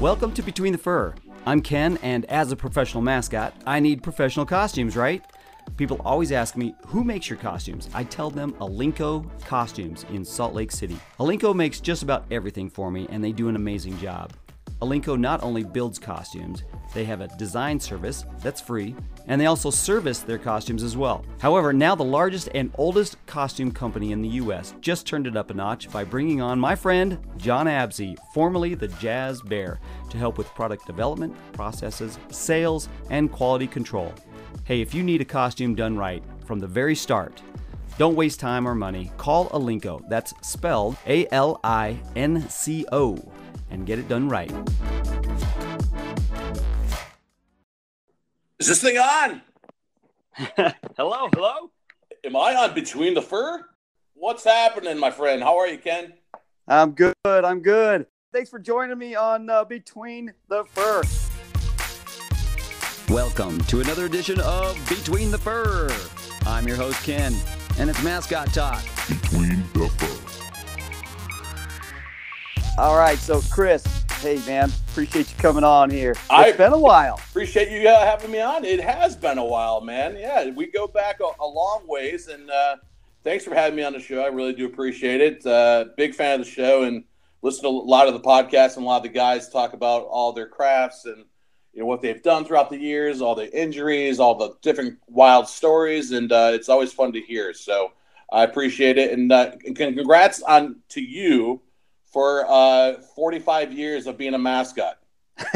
Welcome to Between the Fur. I'm Ken, and as a professional mascot, I need professional costumes, right? People always ask me, who makes your costumes? I tell them Alinco Costumes in Salt Lake City. Alinco makes just about everything for me, and they do an amazing job. Alinco not only builds costumes, they have a design service that's free, and they also service their costumes as well. However, now the largest and oldest costume company in the US just turned it up a notch by bringing on my friend John Absey, formerly the Jazz Bear, to help with product development, processes, sales, and quality control. Hey, if you need a costume done right from the very start, don't waste time or money. Call Alinco. That's spelled A L I N C O and get it done right. Is this thing on? hello, hello. Am I on Between the Fur? What's happening, my friend? How are you, Ken? I'm good. I'm good. Thanks for joining me on uh, Between the Fur. Welcome to another edition of Between the Fur. I'm your host, Ken, and it's Mascot Talk. Between the Fur. All right, so Chris, hey man, appreciate you coming on here. It's I- been a while. Appreciate you uh, having me on. It has been a while, man. Yeah, we go back a, a long ways, and uh, thanks for having me on the show. I really do appreciate it. Uh, big fan of the show, and listen to a lot of the podcasts and a lot of the guys talk about all their crafts and you know what they've done throughout the years, all the injuries, all the different wild stories, and uh, it's always fun to hear. So I appreciate it, and, uh, and congrats on to you for uh, 45 years of being a mascot.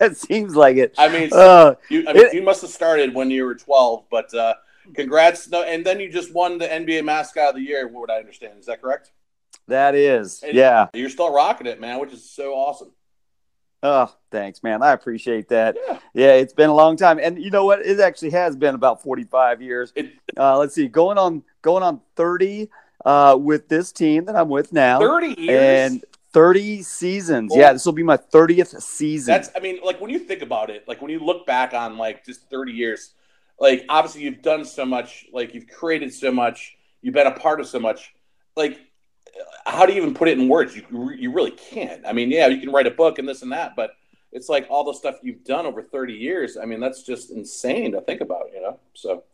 it seems like it. I mean, Uh, you, I mean, it- you must have started when you were 12, but uh, congrats. No, and then you just won the NBA Mascot of the Year, what would I understand? Is that correct? that is, And yeah. You're still rocking it, man, which is so awesome. Oh, thanks, man. I appreciate that. Yeah. Yeah, it's been a long time, and you know what? It actually has been about forty-five years. It, Uh, let's see, going on going on thirty uh, with this team that I'm with now, 30 years. and thirty seasons. Cool. Yeah, this will be my thirtieth season. That's, I mean, like when you think about it, like when you look back on like just 30 years, like obviously you've done so much, like you've created so much, you've been a part of so much. Like, how do you even put it in words? You, you really can't. I mean, yeah, you can write a book and this and that, but it's like all the stuff you've done over 30 years. I mean, that's just insane to think about, you know? So,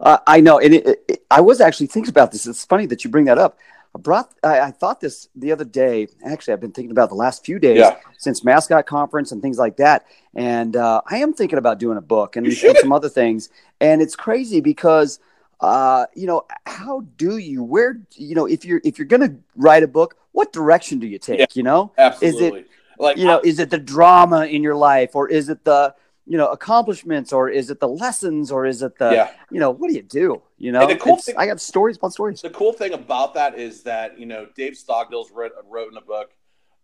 Uh, I know, and it, it, I was actually thinking about this. It's funny that you bring that up. I brought, I, I thought this the other day. Actually, I've been thinking about the last few days Yeah. since mascot conference and things like that. And uh, I am thinking about doing a book and, and some other things. And it's crazy because, uh, you know, how do you, where, you know, if you're if you're gonna write a book, what direction do you take? Yeah. You know, absolutely. like, you know, is it the drama in your life, or is it the you know accomplishments, or is it the lessons, or is it the yeah. you know, what do you do? You know, And the cool It's- thing- I got stories upon stories. the cool thing about that is that you know Dave Stockdale's wrote, wrote in a book.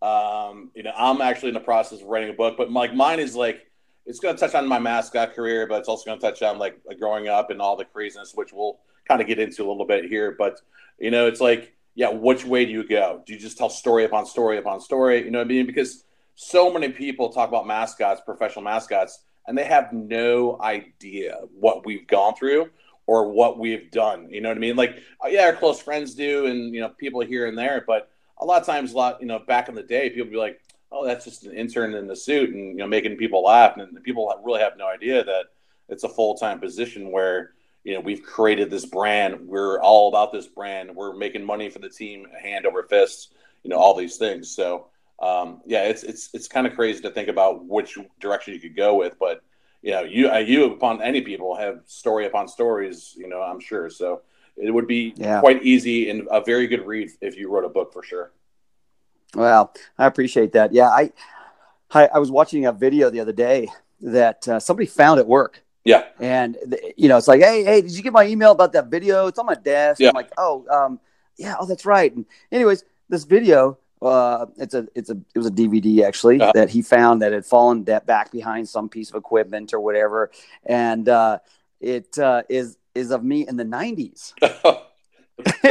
Um, you know, I'm actually in the process of writing a book, but like mine is like it's going to touch on my mascot career, but it's also going to touch on like growing up and all the craziness, which we'll kind of get into a little bit here. But you know, it's like, yeah, which way do you go? Do you just tell story upon story upon story? You know what I mean? Because so many people talk about mascots, professional mascots, and they have no idea what we've gone through or what we've done. You know what I mean? Like, uh, yeah, our close friends do, and you know, people here and there. But a lot of times, a lot, you know, back in the day, people be like, "Oh, that's just an intern in the suit," and you know, making people laugh, and people really have no idea that it's a full time position where you know we've created this brand. We're all about this brand. We're making money for the team, hand over fist. You know, all these things. So. Um, yeah, it's it's it's kind of crazy to think about which direction you could go with, but you know, you you upon any people have story upon stories. You know, I'm sure. So it would be Yeah. quite easy and a very good read if you wrote a book for sure. Well, I appreciate that. Yeah, I, I, I was watching a video the other day that uh, somebody found at work, Yeah, and you know, it's like, hey, hey, did you get my email about that video? It's on my desk. Yeah. I'm like, oh, um, yeah, oh, that's right. And anyways, this video, uh, it's a, it's a, it was a DVD actually Uh-huh. that he found that had fallen that back behind some piece of equipment or whatever, and uh, it uh, is is of me in the '90s.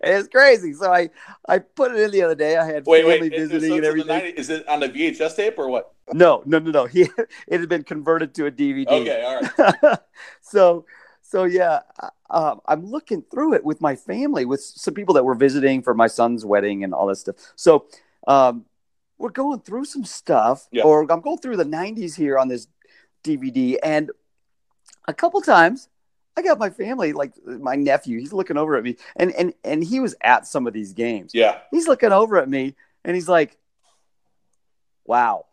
it's crazy. So I I put it in the other day. I had wait, family wait, visiting so and it's in the everything. 90s is it on the VHS tape or what? No, no, no, no. He it had been converted to a DVD. Okay, all right. so so yeah, uh, I'm looking through it with my family, with some people that were visiting for my son's wedding and all that stuff. So um, we're going through some stuff, Yeah. or I'm going through the '90s here on this DVD, and a couple times I got my family, like my nephew, he's looking over at me, and and and he was at some of these games. Yeah. He's looking over at me, and he's like, "Wow,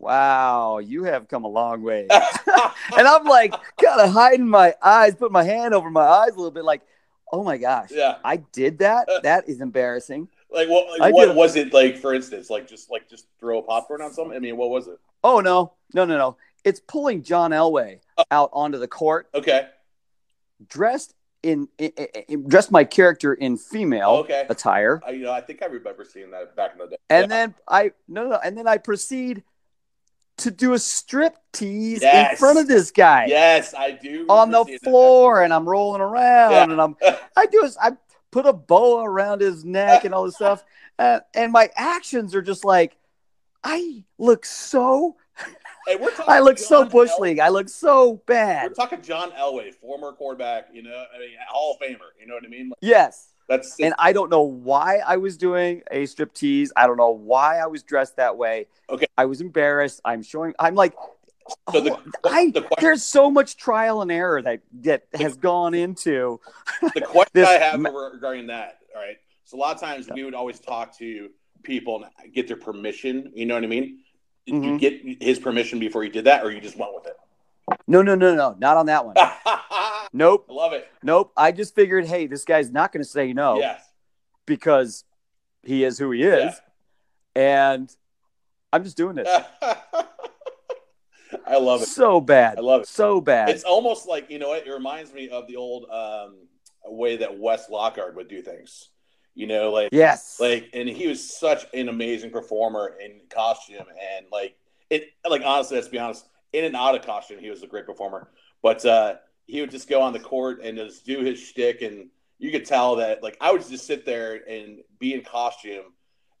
wow, you have come a long way." and I'm like, kind of hiding my eyes, put my hand over my eyes a little bit, like, "Oh my gosh, yeah. I did that. Uh. That is embarrassing." Like what? Like, what did- was it like? For instance, like just like just throw a popcorn on something. I mean, what was it? Oh no, no, no, no! It's pulling John Elway uh. out onto the court, Okay. dressed in, in, in dressed my character in female oh, Okay. attire, I, you know, I think I remember seeing that back in the day. and Yeah. then I no, no, and then I proceed to do a strip tease in front of this guy yes, I do. on the floor, and I'm rolling around, Yeah. and I'm I do is I put a boa around his neck and all this stuff, and, and my actions are just like I look so Hey, we're talking I look so bush league. I look so bad. We're talking John Elway, former quarterback. You know, I mean, Hall of Famer. You know what I mean? Yes. That's And I don't know why I was doing a strip tease. I don't know why I was dressed that way. Okay. I was embarrassed. I'm showing. I'm like, So the- oh, I, the question- there's so much trial and error that that has gone into. the question This I have regarding that. All right. So a lot of times we would always talk to people and get their permission. You know what I mean? Did you Mhm. get his permission before you did that, or you just went with it? No, no, no, no, not on that one. I Nope, love it. nope. I just figured, hey, this guy's not going to say no Yes. because he is who he is, and I'm just doing this. I love it. So bad. I love it. So bad. It's almost like you know what? It reminds me of the old um, way that Wes Lockhart would do things. You know, like yes. like, and he was such an amazing performer in costume, and like it, like honestly, let's be honest, in and out of costume, he was a great performer. But uh, he would just go on the court and just do his shtick, and you could tell that like I would just sit there and be in costume,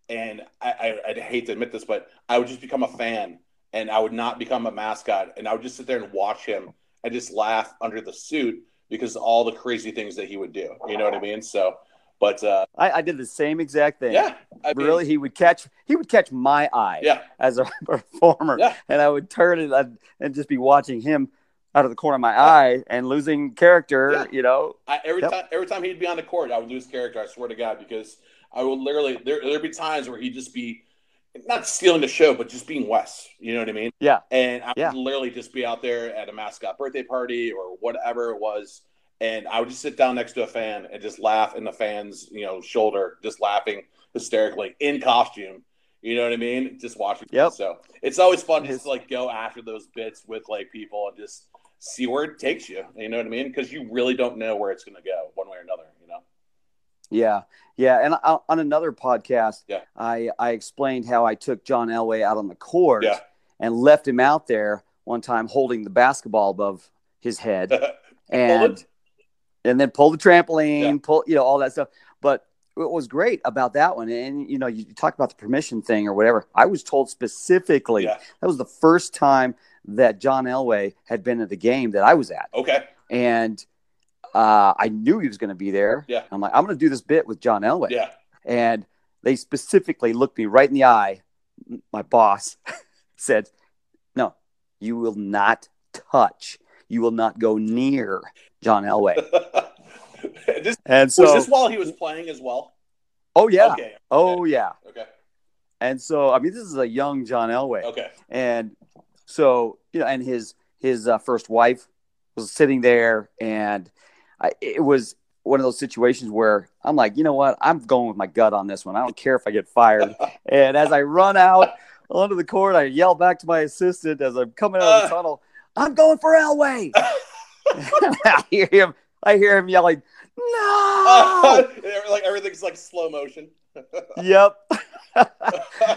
and I, I I'd hate to admit this, but I would just become a fan, and I would not become a mascot, and I would just sit there and watch him and just laugh under the suit because of all the crazy things that he would do. You know what I mean? So, but uh, I, I did the same exact thing. yeah, I mean, really, he would catch he would catch my eye yeah. as a performer, Yeah. and I would turn it and, and just be watching him out of the corner of my eye and losing character. Yeah. You know, I, every Yep. time, every time he'd be on the court, I would lose character. I swear to God, because I would literally there there'd be times where he'd just be not stealing the show, but just being Wes. You know what I mean? Yeah. And I Yeah. would literally just be out there at a mascot birthday party or whatever it was, and I would just sit down next to a fan and just laugh in the fan's you know shoulder, just laughing hysterically in costume. You know what I mean? Just watching. Yep. So it's always fun just to like go after those bits with like people and just see where it takes you. You know what I mean? Because you really don't know where it's going to go one way or another. You know? yeah, yeah. And I, on another podcast, Yeah. I I explained how I took John Elway out on the court Yeah. and left him out there one time holding the basketball above his head. and and then pull the trampoline, Yeah. pull you know all that stuff. But what was great about that one, and you know, you talk about the permission thing or whatever. I was told specifically Yeah. that was the first time that John Elway had been at the game that I was at, okay. and uh, I knew he was going to be there. Yeah. I'm like, I'm going to do this bit with John Elway, Yeah. and they specifically looked me right in the eye. My boss said, "No, you will not touch. You will not go near John Elway." this, And so, was this while he was playing as well? oh yeah, Okay. oh yeah. Okay. And so, I mean, this is a young John Elway, Okay. and so you know, and his his uh, first wife was sitting there, and I, it was one of those situations where I'm like, you know what, I'm going with my gut on this one. I don't care if I get fired. and as I run out onto the court, I yell back to my assistant as I'm coming out of the tunnel, "I'm going for Elway!" I hear him. I hear him yelling, "No!" like everything's like slow motion. yep.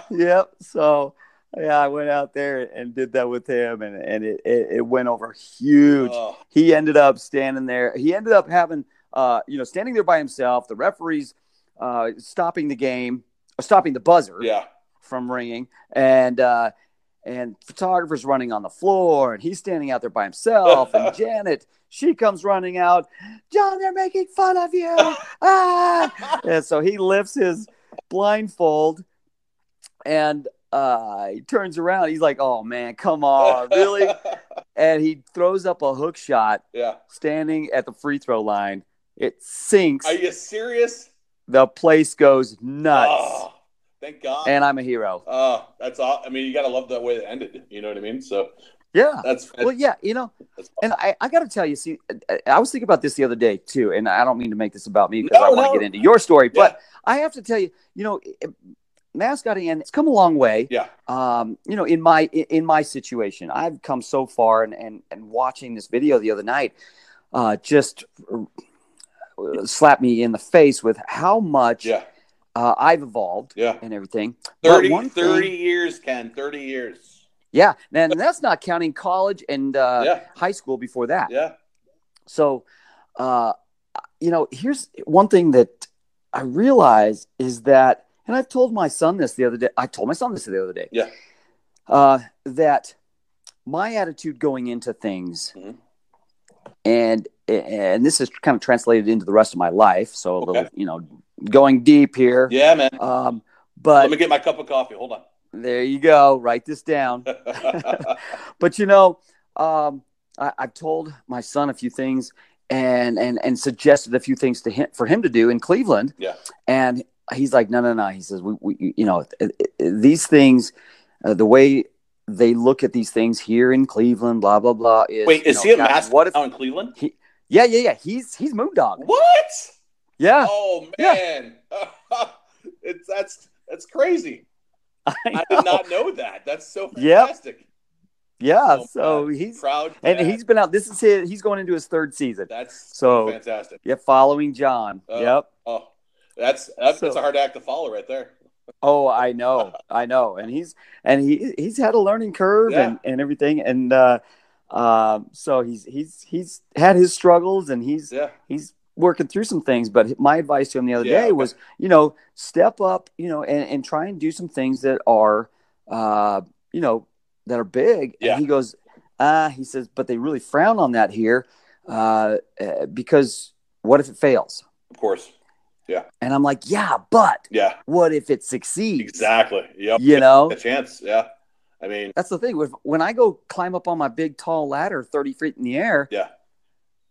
yep. So yeah, I went out there and did that with him, and and it it, it went over huge. Oh, He ended up standing there. He ended up having uh you know standing there by himself. The referees uh stopping the game, uh, stopping the buzzer yeah. from ringing, and uh and photographers running on the floor, and he's standing out there by himself, and Janet. She comes running out. John, they're making fun of you. Ah! and so he lifts his blindfold and uh, he turns around. He's like, "Oh man, come on, really?" and he throws up a hook shot, yeah. standing at the free throw line. It sinks. Are you serious? the place goes nuts, Oh, thank God. and I'm a hero. Oh, that's all. I mean, you gotta love the way it ended. You know what I mean? So Yeah. that's, Well, yeah, you know, that's and I, I got to tell you, see, I- I was thinking about this the other day too, and I don't mean to make this about me because No, I want to no. get into your story, Yeah. but I have to tell you, you know, it- mascotting and it's come a long way. yeah, um, you know, in my in in my situation, I've come so far, and and and watching this video the other night, uh, just uh, slapped me in the face with how much yeah, uh, I've evolved yeah. and everything. But 30, one thing- 30 years, Ken. 30 years. yeah, and that's not counting college and uh, Yeah. high school before that. Yeah. So, uh, you know, here's one thing that I realize is that, and I've told my son this the other day. I told my son this the other day. Yeah. Uh, that my attitude going into things, Mhm. and and this is kind of translated into the rest of my life. So a little, you know, going deep here. Yeah, man. Um, Let me get my cup of coffee. Hold on. there you go. Write this down. but you know, um, I, I've told my son a few things and and and suggested a few things to him for him to do in Cleveland. Yeah. And he's like, no, no, no. He says, we, we you know, it- it- these things, uh, the way they look at these things here in Cleveland, blah blah blah. Is Wait, you is know, he a master What if? now in Cleveland? Yeah, yeah, yeah. He's he's Moondog. What? Yeah. Oh Yeah. man, it's that's that's crazy. I I did not know that. That's so Yep. fantastic. Yeah. Oh, so man. he's proud, and he's been out. This is his. He's going into his third season. that's So- fantastic. Yeah, following John. Oh. yep. Oh, that's that's, that's a hard act to follow right there. Oh, I know, I know, and he's and he he's had a learning curve Yeah. and, and everything, and uh, um, so he's he's he's had his struggles and he's Yeah, he's working through some things. But my advice to him the other Yeah, day okay. was, you know, step up, you know, and, and try and do some things that are, uh, you know, that are big. Yeah. And he goes, ah, he says, but they really frown on that here, uh, uh, because what if it fails? of course. Yeah. And I'm like, yeah, but Yeah, what if it succeeds? exactly. Yep. You know, a chance. Yeah. I mean, That's the thing. When I go climb up on my big tall ladder, thirty feet in the air, yeah,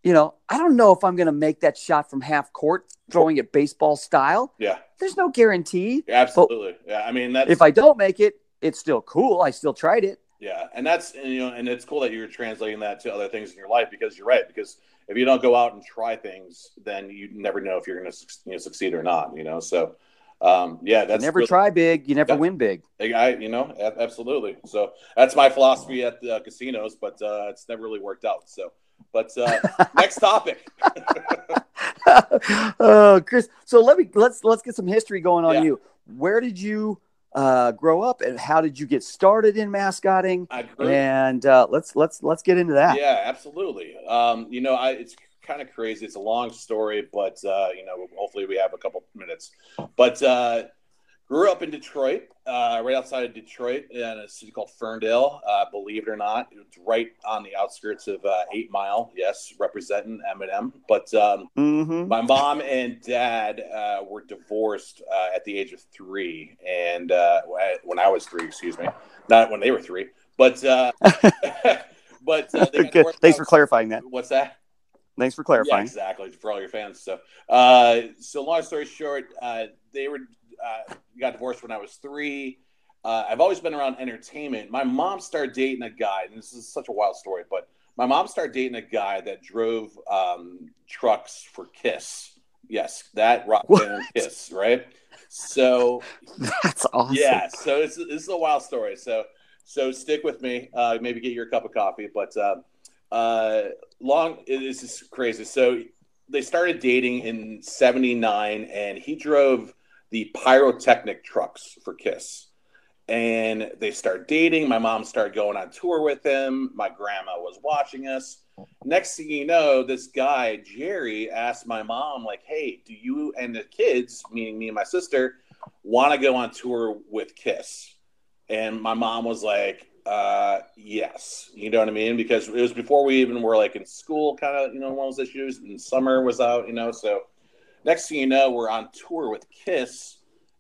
you know, I don't know if I'm going to make that shot from half court, throwing it baseball style. yeah, There's no guarantee. absolutely. Yeah, I mean that's If I don't make it, it's still cool. I still tried it. Yeah, and that's and, you know, and it's cool that you're translating that to other things in your life because you're right. Because if you don't go out and try things, then you never know if you're going to you know, succeed or not. You know, so um, yeah, that's you never really- try big, you never win big. I, you know, absolutely. So that's my philosophy at the casinos, but uh, it's never really worked out. So, but uh, next topic. oh, Chris. So let me let's let's get some history going on Yeah. you. Where did you uh, grow up, and how did you get started in mascotting? I grew, And uh, let's let's let's get into that. Yeah, absolutely. Um, you know, I, it's kind of crazy. It's a long story, but uh, you know, hopefully we have a couple minutes. But uh, grew up in Detroit, uh, right outside of Detroit, in a city called Ferndale. Uh, believe it or not, it's right on the outskirts of uh, Eight Mile. Yes, representing Eminem. But um, Mm-hmm. my mom and dad uh, were divorced uh, at the age of three, and uh, when I was three, excuse me, not when they were three. But uh, but uh, they Good. Thanks for clarifying that. What's that? Thanks for clarifying. Yeah, exactly for all your fans. So, uh, so long story short, uh, they were uh, got divorced when I was three. Uh, I've always been around entertainment. My mom started dating a guy, and this is such a wild story, but my mom started dating a guy that drove um, trucks for Kiss. Yes, that rock band Kiss, right? So That's awesome. yeah, so it's, this is a wild story. So so stick with me. Uh, maybe get your cup of coffee. But uh, uh, long, this is crazy. So they started dating in '79, and he drove the pyrotechnic trucks for Kiss. And they start dating. My mom started going on tour with him. My grandma was watching us. Next thing you know, this guy Jerry asked my mom, like, "Hey, do you and the kids, meaning me and my sister, want to go on tour with Kiss?" And my mom was like, uh, "Yes." You know what I mean? Because it was before we even were like in school, kind of, you know, one of those issues. And summer was out, you know. So next thing you know, we're on tour with Kiss,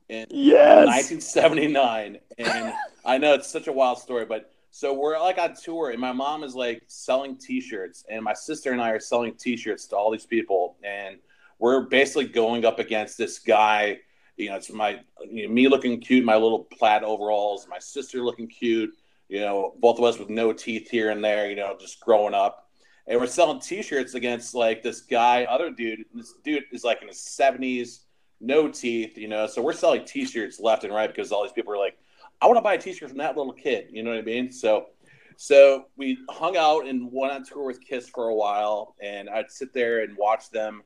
in Yes. 1979, and I know it's such a wild story, but so we're like on tour, and my mom is like selling T-shirts, and my sister and I are selling T-shirts to all these people, and we're basically going up against this guy. You know, it's my you know, me looking cute, my little plaid overalls, my sister looking cute. You know, both of us with no teeth here and there. You know, just growing up, and we're selling T-shirts against like this guy, other dude. This dude is like in his 70s, no teeth. You know, so we're selling T-shirts left and right because all these people are like I want to buy a T-shirt from that little kid. You know what I mean? So, so we hung out and went on tour with Kiss for a while, and I'd sit there and watch them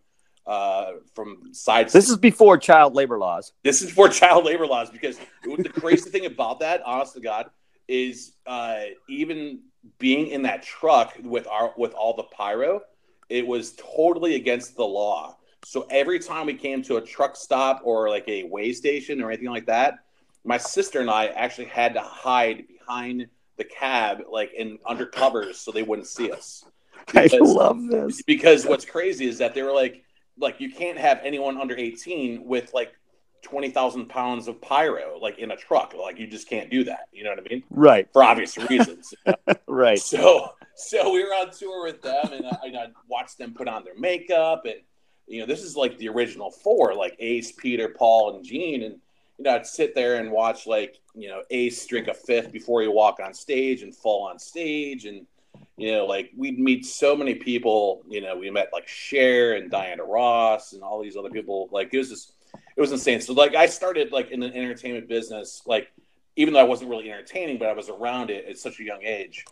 uh, from sides. This is before child labor laws. This is for child labor laws because the crazy thing about that, honest to God, is uh, even being in that truck with our with all the pyro, it was totally against the law. So every time we came to a truck stop or like a way station or anything like that, my sister and I actually had to hide behind the cab, like in under covers, so they wouldn't see us. Because, I love this. Because what's crazy is that they were like, like you can't have anyone under 18 with like 20,000 pounds of pyro, like in a truck. Like you just can't do that. You know what I mean? Right. For obvious reasons. You know? right. So, so we were on tour with them and I, I watched them put on their makeup and, you know, this is like the original four, like Ace, Peter, Paul, and Gene. And, you know, I'd sit there and watch like, you know, Ace drink a fifth before he walk on stage and fall on stage. And, you know, like we'd meet so many people, you know, we met like Cher and Diana Ross and all these other people. Like it was just, it was insane. So like I started like in the entertainment business, like even though I wasn't really entertaining, but I was around it at such a young age.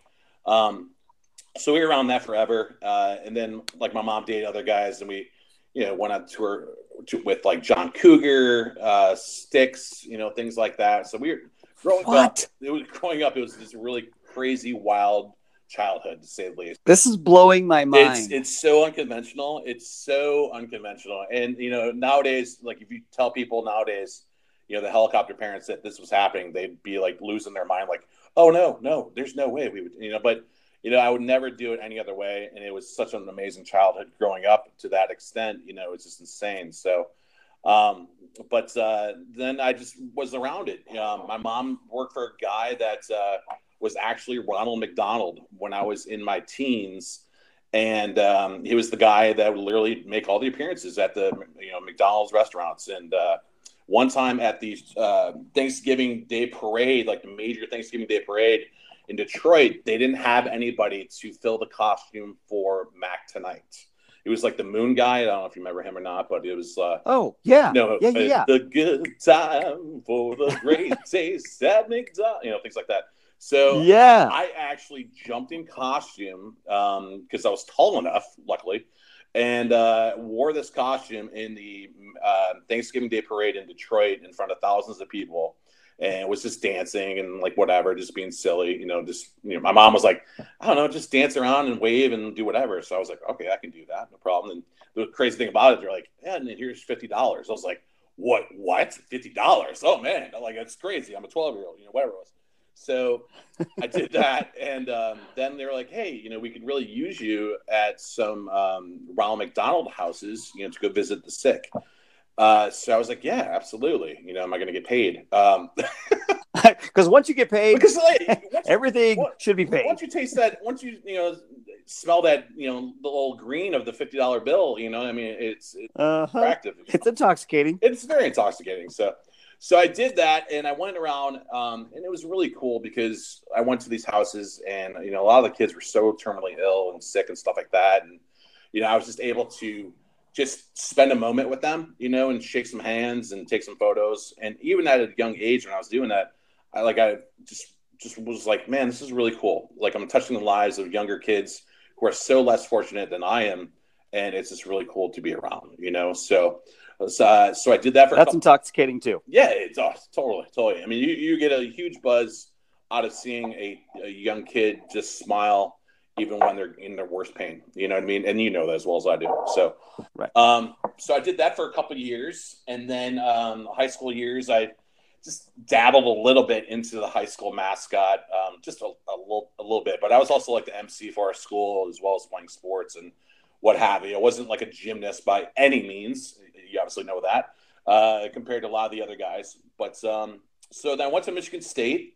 Um, so we were around that forever. Uh, and then like my mom dated other guys and we, you know, went on tour to, with like John Cougar, uh, Styx, you know, things like that. So we were growing what? up. It was growing up. It was this really crazy, wild childhood, to say the least. This is blowing my mind. It's it's so unconventional. It's so unconventional. And you know, nowadays, like if you tell people nowadays, you know, the helicopter parents that this was happening, they'd be like losing their mind, like, oh no, no, there's no way we would, you know, but you know, I would never do it any other way. And it was such an amazing childhood growing up to that extent. You know, it's just insane. So, um, but uh, then I just was around it. Um, my mom worked for a guy that uh, was actually Ronald McDonald when I was in my teens. And um, he was the guy that would literally make all the appearances at the you know McDonald's restaurants. And uh, one time at the uh, Thanksgiving Day parade, like the major Thanksgiving Day parade, in Detroit, they didn't have anybody to fill the costume for Mac tonight. It was like the Moon guy. I don't know if you remember him or not, but it was. Uh, oh yeah, no, yeah, yeah, yeah. The good time for the great taste at McDonald's, you know, things like that. So yeah, I actually jumped in costume because um, I was tall enough, luckily, and uh, wore this costume in the uh, Thanksgiving Day parade in Detroit in front of thousands of people and was just dancing and like whatever, just being silly, you know, just you know, my mom was like, I don't know, just dance around and wave and do whatever. So I was like, okay, I can do that, no problem. And the crazy thing about it, they're like, yeah, and here's fifty dollars. I was like, what? What? Fifty dollars? Oh man, I'm like that's crazy. I'm a twelve year old, you know, whatever it was. So I did that, and um, then they were like, "Hey, you know, we could really use you at some um, Ronald McDonald houses, you know, to go visit the sick." Uh, so I was like, yeah, absolutely. You know, am I going to get paid? Um, because once you get paid, because like, once, everything once, should be paid. Once you taste that, once you you know smell that you know the little green of the fifty dollar bill, you know, I mean, it's, it's uh-huh. attractive. It's intoxicating. It's very intoxicating. So. So I did that, and I went around, um, and it was really cool because I went to these houses, and you know, a lot of the kids were so terminally ill and sick and stuff like that, and you know, I was just able to just spend a moment with them, you know, and shake some hands and take some photos. And even at a young age, when I was doing that, I like I just just was like, man, this is really cool. Like I'm touching the lives of younger kids who are so less fortunate than I am, and it's just really cool to be around, you know. So, so, uh, so I did that for that's intoxicating too. Yeah, it's oh, totally, totally. I mean, you you get a huge buzz out of seeing a, a young kid just smile even when they're in their worst pain. You know what I mean? And you know that as well as I do. So, right. Um, so I did that for a couple years, and then um, high school years, I just dabbled a little bit into the high school mascot, um, just a, a, little, a little bit. But I was also like the MC for our school as well as playing sports and what have you. I wasn't like a gymnast by any means. You obviously know that. uh, compared to a lot of the other guys. But um, so then I went to Michigan State,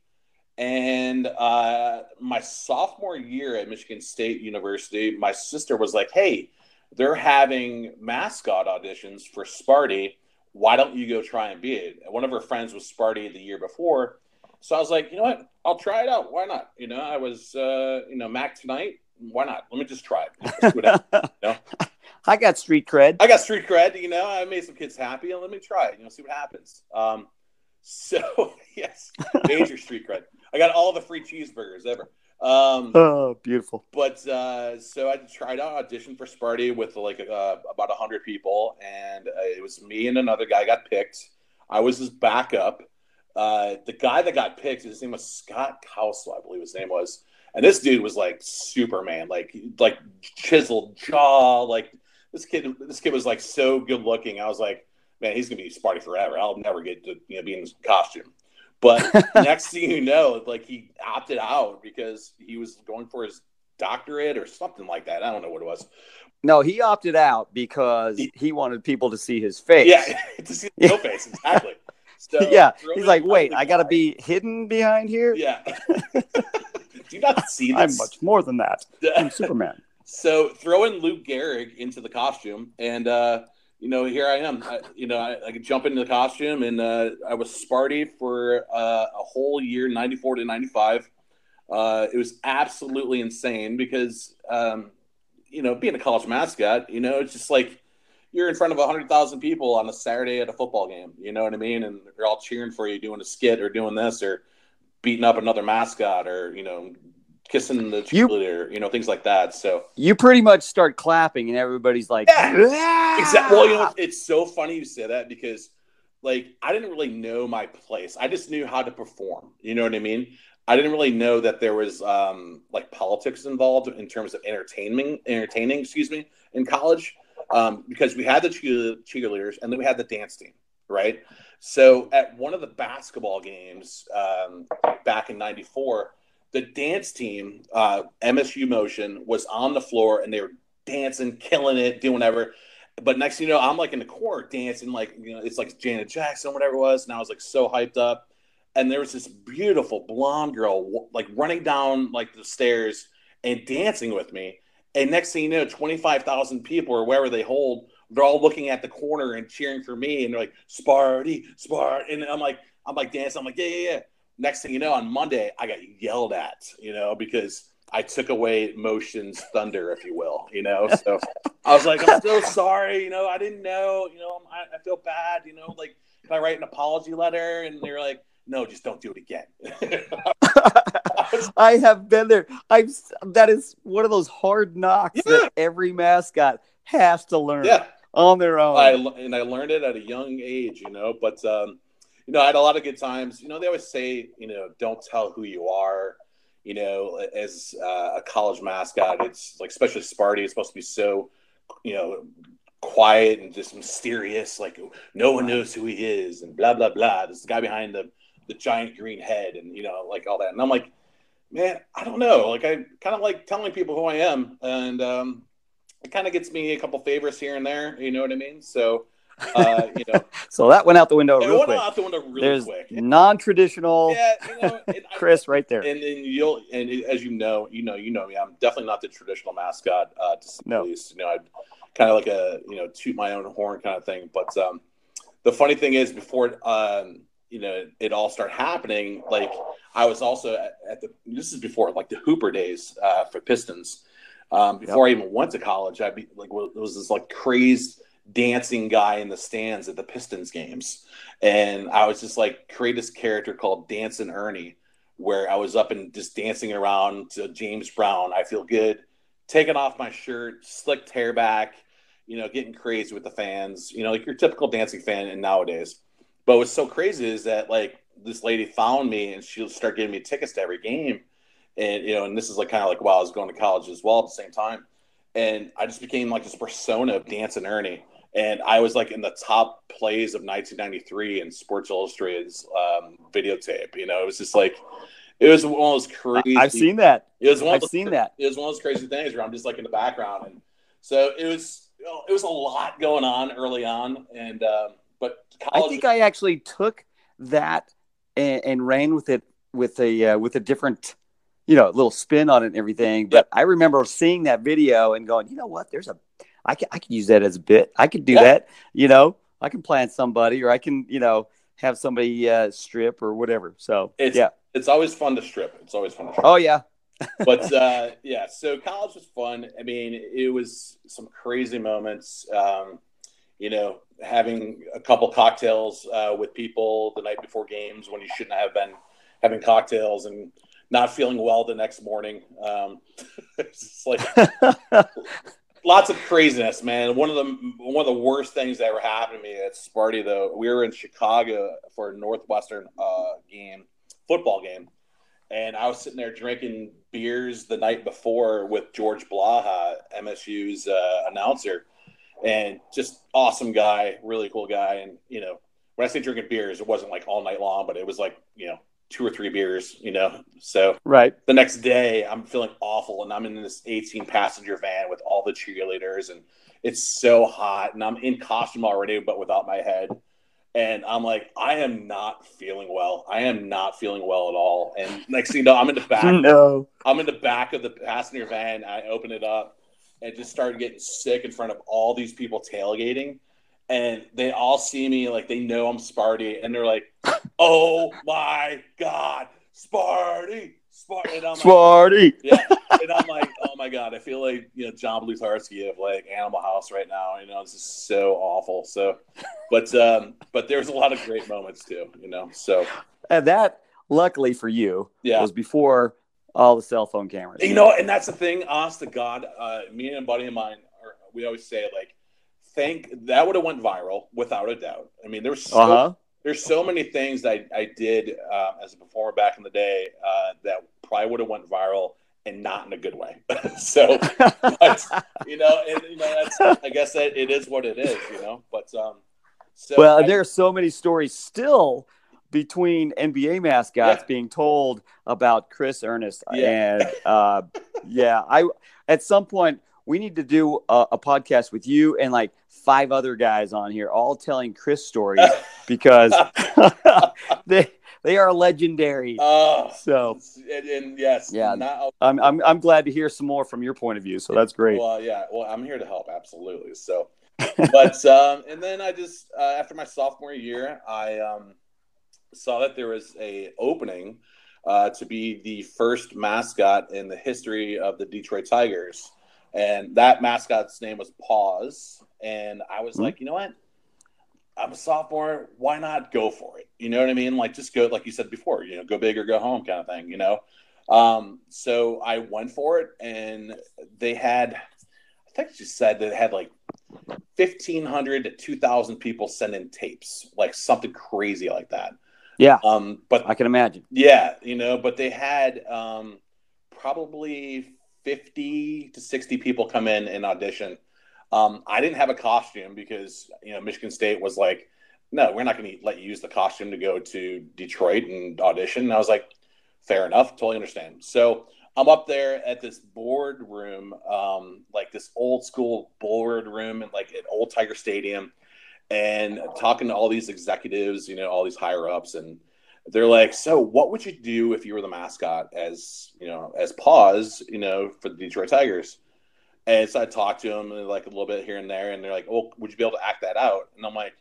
and uh, my sophomore year at Michigan State University, my sister was like, "Hey, they're having mascot auditions for Sparty. Why don't you go try and be it?" One of her friends was Sparty the year before, so I was like, "You know what? I'll try it out. Why not?" You know, I was, uh, you know, Mac tonight. Why not? Let me just try it. you know? I got street cred. I got street cred. You know, I made some kids happy, and let me try it. You know, see what happens. Um, so yes, major street cred. I got all the free cheeseburgers ever. Um, oh, beautiful. But uh, so I tried out audition for Sparty with like uh, about hundred people, and uh, it was me and another guy got picked. I was his backup. Uh, the guy that got picked, his name was Scott Kousel, I believe his name was, and this dude was like Superman, like like chiseled jaw, like this kid. This kid was like so good looking. I was like, man, he's gonna be Sparty forever. I'll never get to you know be in his costume. But next thing you know, like he opted out because he was going for his doctorate or something like that. I don't know what it was. No, he opted out because he, he wanted people to see his face. Yeah, to see the no face exactly. So yeah, he's like, wait, I got to be hidden behind here. Yeah. Do you not see this? I'm much more than that. I'm Superman. So throwing Luke Gehrig into the costume, and uh, you know, here I am. I, you know, I, I could jump into the costume, and uh, I was Sparty for uh, a whole year, '94 to '95. Uh, it was absolutely insane because, um, you know, being a college mascot, you know, it's just like you're in front of 100,000 people on a Saturday at a football game. You know what I mean? And they're all cheering for you doing a skit or doing this or beating up another mascot or, you know, kissing the cheerleader, you, you know, things like that. So you pretty much start clapping and everybody's like, yeah. exactly. Well, you know, it's so funny you say that because like I didn't really know my place. I just knew how to perform. You know what I mean? I didn't really know that there was um, like politics involved in terms of entertaining, entertaining, excuse me, in college um, because we had the cheerleaders and then we had the dance team, right? So at one of the basketball games um, back in '94, the dance team, uh, MSU Motion, was on the floor and they were dancing, killing it, doing whatever. But next thing you know, I'm like in the corner dancing, like you know, it's like Janet Jackson, whatever it was, and I was like so hyped up. And there was this beautiful blonde girl, like running down like the stairs and dancing with me. And next thing you know, 25,000 people or wherever they hold, they're all looking at the corner and cheering for me. And they're like, Sparty, Spart. And I'm like, I'm like dancing. I'm like, yeah, yeah, yeah. Next thing you know, on Monday, I got yelled at, you know, because I took away Motion's thunder, if you will, you know. So I was like, I'm so sorry, you know, I didn't know, you know, I, I feel bad, you know, like, if I write an apology letter? And they're like, no, just don't do it again. I have been there. I've that is one of those hard knocks yeah. that every mascot has to learn yeah. on their own. I, and I learned it at a young age, you know. But um, you know, I had a lot of good times. You know, they always say, you know, don't tell who you are. You know, as uh, a college mascot, it's like especially Sparty. It's supposed to be so, you know, quiet and just mysterious. Like no one knows who he is, and blah blah blah. This guy behind the the giant green head, and you know, like all that. And I'm like, man, I don't know. Like I kind of like telling people who I am, and um, it kind of gets me a couple favors here and there. You know what I mean? So. Uh, you know, so that went out the window. Real went quick. out the window really There's quick. Non-traditional. Yeah, you know, Chris, right there. And, then you'll, and as you know, you know, you know me. I'm definitely not the traditional mascot. Uh, to no. least, you know, I kind of like a you know toot my own horn kind of thing. But um, the funny thing is, before um, you know it all started happening, like I was also at, at the this is before like the Hooper days uh, for Pistons. Um, before yep. I even went to college, I be like it was this like crazed dancing guy in the stands at the Pistons games, and I was just like create this character called Dancing Ernie, where I was up and just dancing around to James Brown. I feel good, taking off my shirt, slicked hair back, you know, getting crazy with the fans, you know, like your typical dancing fan. And nowadays, but what's so crazy is that like this lady found me and she'll start giving me tickets to every game. And you know, and this is like kind of like while I was going to college as well at the same time. And I just became like this persona of Dancing Ernie. And I was like in the top plays of 1993 in Sports Illustrated's um, videotape. You know, it was just like it was one of those crazy. I've seen that. It was one. I've those, seen that. It was one of those crazy things where I'm just like in the background, and so it was. It was a lot going on early on, and um, but I think I actually took that and, and ran with it with a uh, with a different, you know, little spin on it and everything. But I remember seeing that video and going, you know what? There's a, I can I could use that as a bit. I could do Yeah. that. You know, I can plant somebody, or I can, you know, have somebody uh, strip or whatever. So It's- yeah. it's always fun to strip. It's always fun to strip. Oh yeah. but uh, yeah, so college was fun. I mean, it was some crazy moments. Um, you know, having a couple cocktails uh, with people the night before games when you shouldn't have been having cocktails and not feeling well the next morning. Um, it's like lots of craziness, man. One of the one of the worst things that ever happened to me at Sparty, though, we were in Chicago for a Northwestern uh, game, football game, and I was sitting there drinking beers the night before with George Blaha, MSU's uh, announcer, and just awesome guy, really cool guy. And you know, when I say drinking beers, it wasn't like all night long, but it was like you know two or three beers, you know. So right. the next day I'm feeling awful and I'm in this 18 passenger van with all the cheerleaders and it's so hot and I'm in costume already but without my head and I'm like I am not feeling well I am not feeling well at all and next thing you know I'm in the back No. I'm in the back of the passenger van I open it up and just started getting sick in front of all these people tailgating and they all see me like they know I'm Sparty and they're like oh my god Sparty Sparty and I'm like, yeah. And I'm like, oh my god, I feel like you know John Blutarsky of like Animal House right now. You know, this is so awful. So, but um, but there's a lot of great moments too. You know, so And that, luckily for you, yeah. was before all the cell phone cameras. You know, and that's the thing. Honest to God, uh, me and a buddy of mine, are, we always say like, think that would have went viral without a doubt. I mean, there's so Uh huh. there's so many things that I, I did uh, as a performer back in the day uh, that probably would have went viral and not in a good way. so, but, you know, and, you know, that's I guess that it is what it is, you know. But um, so well, I- there are so many stories still between NBA mascots Yeah. being told about Chris Ernest, Yeah. and uh, yeah, I at some point we need to do a, a podcast with you and like five other guys on here, all telling Chris stories because they they are legendary. Oh, So and, and yes, Yeah. Not, I'm, I'm I'm glad to hear some more from your point of view. So that's great. Well, yeah. Well, I'm here to help. Absolutely. So, but um, and then I just uh, after my sophomore year, I um, saw that there was a opening uh, to be the first mascot in the history of the Detroit Tigers, and that mascot's name was Paws. And I was Mhm. like, you know what? I'm a sophomore. Why not go for it? You know what I mean? Like, just go, like you said before, you know, go big or go home kind of thing, you know? Um, so I went for it, and they had, I think she said that they had like 1,500 to 2,000 people send in tapes, like something crazy like that. Yeah, Um, but I can imagine. yeah, you know, but they had um, probably 50 to 60 people come in and audition. Um, I didn't have a costume because, you know, Michigan State was like, no, we're not going to let you use the costume to go to Detroit and audition. And I was like, fair enough, totally understand. So I'm up there at this board room, um, like this old school board room, and like at Old Tiger Stadium, and talking to all these executives, you know, all these higher ups, and they're like, "So, what would you do if you were the mascot as you know, as Paws, you know, for the Detroit Tigers?" And so I talked to them like a little bit here and there, and they're like, "Well, would you be able to act that out?" And I'm like,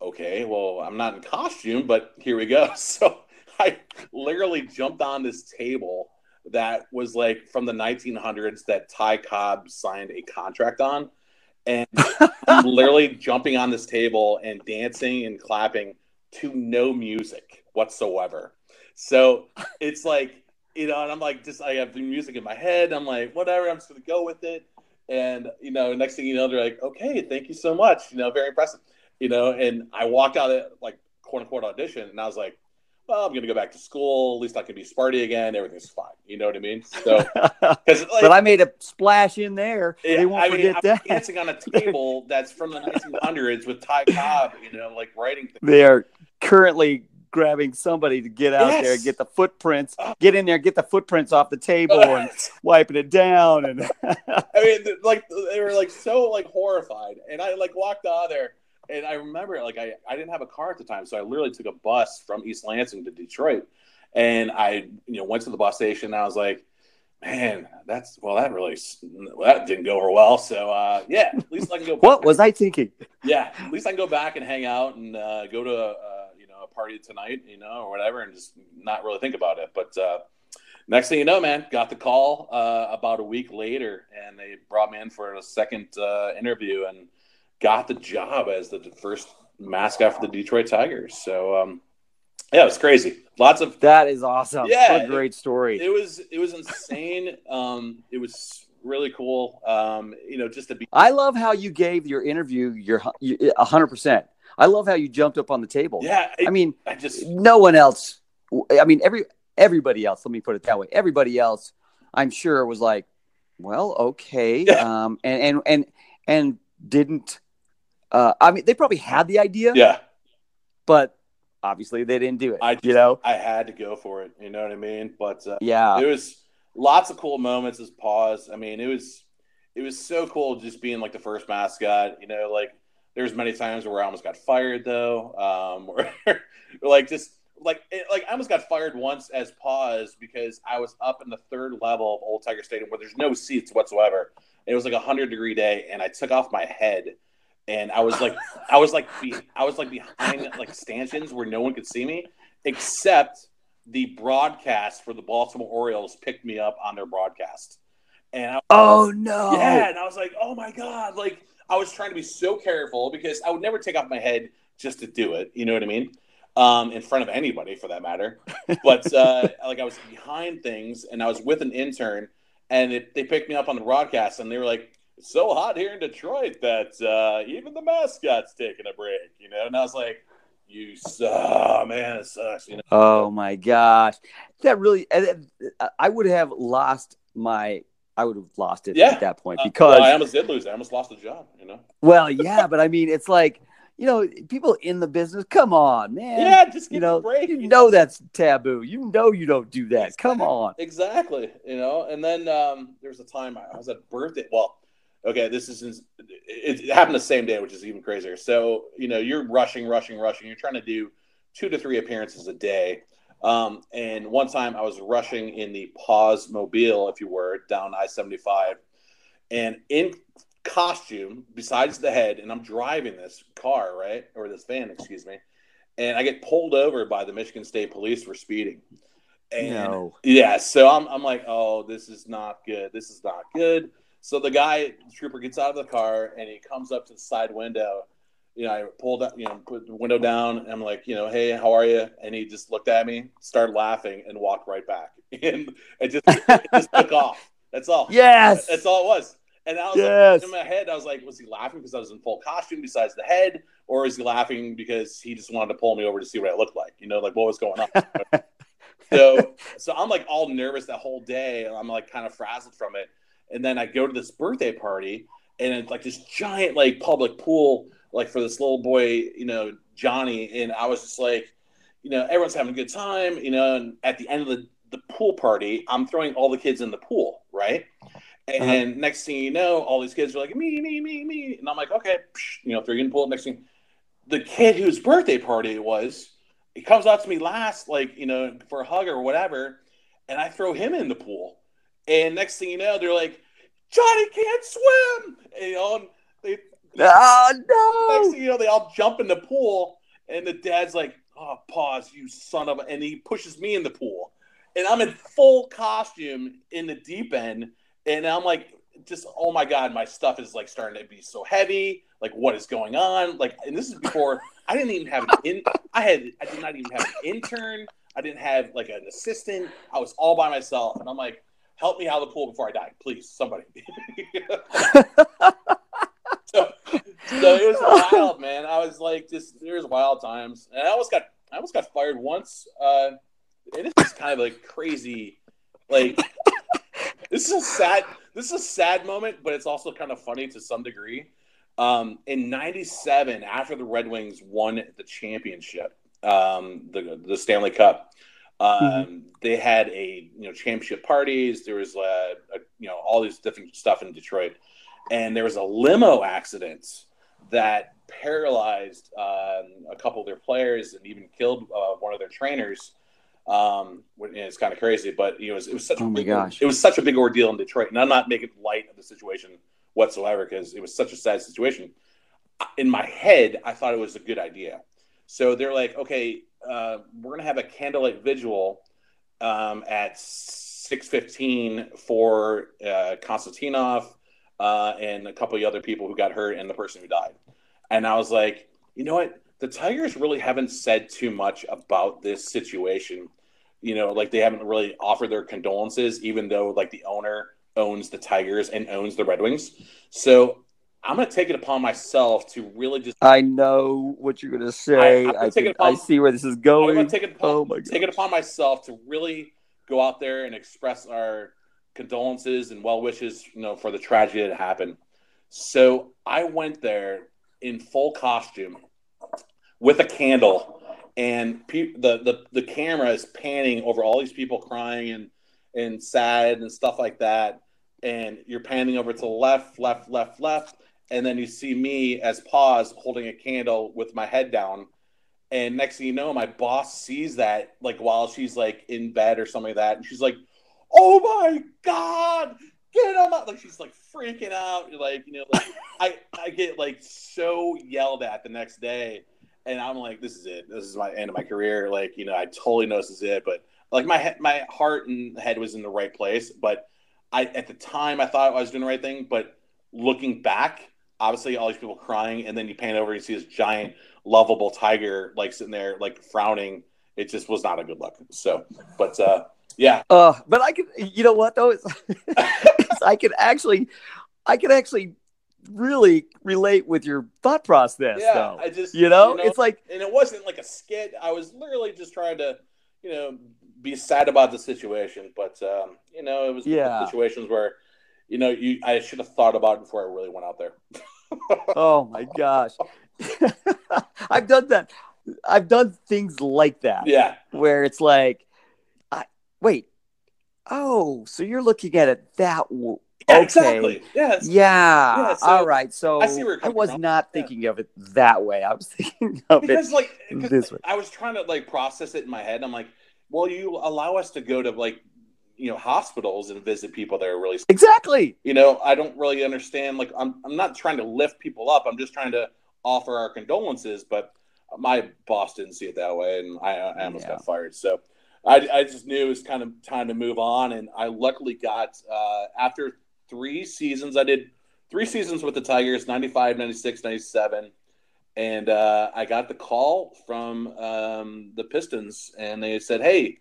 "Okay, well, I'm not in costume, but here we go." So I literally jumped on this table that was like from the 1900s that Ty Cobb signed a contract on, and I'm literally jumping on this table and dancing and clapping to no music whatsoever. So it's like, you know, and I'm like, just I have the music in my head. I'm like, whatever, I'm just gonna go with it. And you know, next thing you know, they're like, okay, thank you so much. You know, very impressive. You know, and I walked out of like quote unquote audition, and I was like, well, I'm gonna go back to school. At least I can be Sparty again. Everything's fine. You know what I mean? So, because like, but I made a splash in there. they won't I mean, forget I'm dancing on a table that's from the 1900s with Ty Cobb, you know, like writing things. They are currently grabbing somebody to get out there, Yes. get the footprints, get in there, get the footprints off the table, and wiping it down. And I mean, like they were like so like horrified, and I like walked out there, and I remember like I, I didn't have a car at the time, so I literally took a bus from East Lansing to Detroit, and I you know went to the bus station. and I was like, man, that's well, that really well, that didn't go over well. So uh, yeah, at least I can go. what was I thinking? Yeah, at least I can go back and hang out and uh, go to a, uh, know party tonight, you know, or whatever, and just not really think about it. But uh, next thing you know, man, got the call uh, about a week later, and they brought me in for a second uh, interview and got the job as the first mascot for the Detroit Tigers. So. Um, yeah, it was crazy. Lots of that is awesome. Yeah, great story. It, it was it was insane. um, it was really cool. Um, you know, just to be. I love how you gave your interview your hundred percent. I love how you jumped up on the table. Yeah, it, I mean, I just no one else. I mean, every everybody else. Let me put it that way. Everybody else, I'm sure, was like, well, okay, yeah. um, and and and and didn't. Uh, I mean, they probably had the idea. Yeah, but obviously they didn't do it. I just, you know, I had to go for it. You know what I mean? But uh, yeah, it was lots of cool moments as Paws. I mean, it was it was so cool just being like the first mascot. You know, like there's many times where I almost got fired though, um, or, like just like it, like I almost got fired once as Paws because I was up in the third level of Old Tiger Stadium where there's no seats whatsoever. It was like a hundred degree day, and I took off my head and I was like, I was like, be, I was like behind like stanchions where no one could see me, except the broadcast for the Baltimore Orioles picked me up on their broadcast. And I, oh no, yeah, and I was like, oh my god, like I was trying to be so careful because I would never take off my head just to do it. You know what I mean? Um, in front of anybody for that matter. But uh, like I was behind things, and I was with an intern, and it, they picked me up on the broadcast, and they were like, so hot here in Detroit that uh, even the mascot's taking a break, you know. And I was like, "You suck, man, it sucks." You know. Oh my gosh, that really. I would have lost my. I would have lost it yeah. at that point because uh, well, I almost did lose. I almost lost the job. You know. Well, yeah, but I mean, it's like you know, people in the business. Come on, man. Yeah, just you know, break. You know that's taboo. You know you don't do that. Exactly. Come on. Exactly. You know, and then um, there was a time I was at birthday. Well, okay, this is it, happened the same day, which is even crazier. So you know, you're rushing, rushing, rushing. You're trying to do two to three appearances a day. Um, and one time I was rushing in the Paws mobile, if you were, down I 75, and in costume, besides the head, and I'm driving this car, right? Or this van, excuse me. And I get pulled over by the Michigan State Police for speeding. And no. yeah, so I'm, I'm like, oh, this is not good. This is not good. So the guy, the trooper, gets out of the car and he comes up to the side window. You know, I pulled up, you know, put the window down. And I'm like, you know, hey, how are you? And he just looked at me, started laughing, and walked right back. And it just, it just took off. That's all. Yes. That's all it was. And I was yes. like, in my head, I was like, was he laughing because I was in full costume besides the head? Or is he laughing because he just wanted to pull me over to see what I looked like? You know, like what was going on? so, so I'm like all nervous that whole day. And I'm like kind of frazzled from it and then I go to this birthday party, and it's like this giant like public pool, like for this little boy, you know, Johnny, and I was just like, you know, everyone's having a good time, you know, and at the end of the the pool party, I'm throwing all the kids in the pool, right? And uh-huh. next thing you know, all these kids are like me, me, me, me, and I'm like, okay, you know, throw you in the pool. Next thing, the kid whose birthday party it was, he comes out to me last, like you know, for a hug or whatever, and I throw him in the pool. And next thing you know, they're like, Johnny can't swim. And, you know, they, oh, no. Next thing you know, they all jump in the pool. And the dad's like, oh, Paws, you son of a. And he pushes me in the pool. And I'm in full costume in the deep end. And I'm like, just, oh my God, my stuff is like starting to be so heavy. Like, what is going on? Like, and this is before I didn't even have an in, I had, I did not even have an intern. I didn't have like an assistant. I was all by myself. And I'm like, help me out of the pool before I die, please, somebody. so, it was wild, man. I was like, just there was wild times, and I almost got I almost got fired once. Uh, and it's just kind of like crazy, like this is a sad this is a sad moment, but it's also kind of funny to some degree. Um, in '97, after the Red Wings won the championship, um, the the Stanley Cup. Um, mm-hmm. They had a you know championship parties. There was a, uh, a, you know all these different stuff in Detroit, and there was a limo accident that paralyzed um, a couple of their players and even killed uh, one of their trainers. Um, it's kind of crazy, but you know, it was, it was such Oh a big, gosh. it was such a big ordeal in Detroit. And I'm not making light of the situation whatsoever because it was such a sad situation. In my head, I thought it was a good idea. So they're like, okay, uh, we're gonna have a candlelight vigil um, at 6:15 for uh, Konstantinov uh, and a couple of other people who got hurt and the person who died. And I was like, you know what? The Tigers really haven't said too much about this situation. You know, like they haven't really offered their condolences, even though like the owner owns the Tigers and owns the Red Wings. So I'm going to take it upon myself to really just I know what you're gonna say. I- I, can- it upon- I see where this is going. I'm going. going to take it upon, Oh my take it upon myself to really go out there and express our condolences and well wishes, you know, for the tragedy that happened. So I went there in full costume with a candle, and pe- the, the the camera is panning over all these people crying and and sad and stuff like that. And you're panning over to the left, left, left, left, and then you see me as Paws holding a candle with my head down. And next thing you know, my boss sees that like while she's like in bed or something like that, and she's like, "Oh my god, get him out!" Like she's like freaking out. Like you know, like I I get like so yelled at the next day, and I'm like, "This is it. This is my end of my career." Like you know, I totally know this is it, but like my my heart and head was in the right place, but I at the time I thought I was doing the right thing, but looking back, obviously all these people crying, and then you pan over and you see this giant lovable tiger like sitting there like frowning. It just was not a good look. So, but uh, yeah, Uh, but I can, you know what though? I can actually, I can actually really relate with your thought process yeah. though. I just you know, it's like, and it wasn't like a skit. I was literally just trying to, you know, be sad about the situation. But um, you know, it was one of the Yeah. situations where, you know, you I should have thought about it before I really went out there. oh my gosh, I've done that. I've done things like that yeah, where it's like, wait, oh, so you're looking at it that w- yeah Okay. exactly. Yeah, Yeah. Yeah, so all right. So I see I was from. not Yeah. thinking of it that way. I was thinking of it because like 'cause, this like, way. I was trying to like process it in my head. I'm like, well, you allow us to go to like, you know, hospitals and visit people that are really sick. Exactly. you know, I don't really understand. Like, I'm, I'm not trying to lift people up. I'm just trying to offer our condolences. But my boss didn't see it that way, and I, I almost got fired. So I, I just knew it was kind of time to move on. And I luckily got, uh, after three seasons, I did three seasons with the Tigers 95, 96, 97. And uh, I got the call from um, the Pistons, and they said, Hey,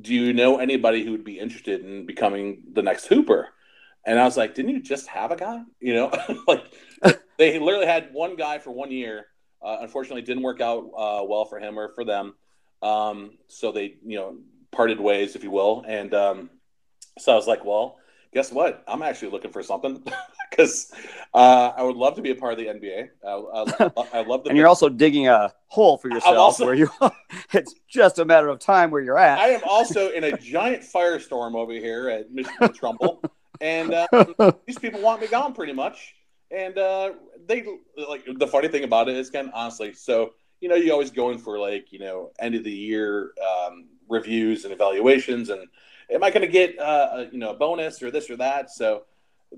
do you know anybody who would be interested in becoming the next Hooper? And I was like, didn't you just have a guy? You know, like they literally had one guy for one year. Uh, unfortunately, didn't work out uh, well for him or for them. Um, so they, you know, parted ways, if you will. And um, so I was like, well, guess what? I'm actually looking for something because uh, I would love to be a part of the NBA. I, I, I love the. And you're also digging a hole for yourself also- where you it's just a matter of time where you're at. I am also in a giant firestorm over here at Michigan Trumbull, and uh, these people want me gone pretty much. And uh, they like the funny thing about it is, Ken, honestly. So you know, you always go in for like you know end of the year um, reviews and evaluations, and am I going to get uh, a, you know a bonus or this or that? So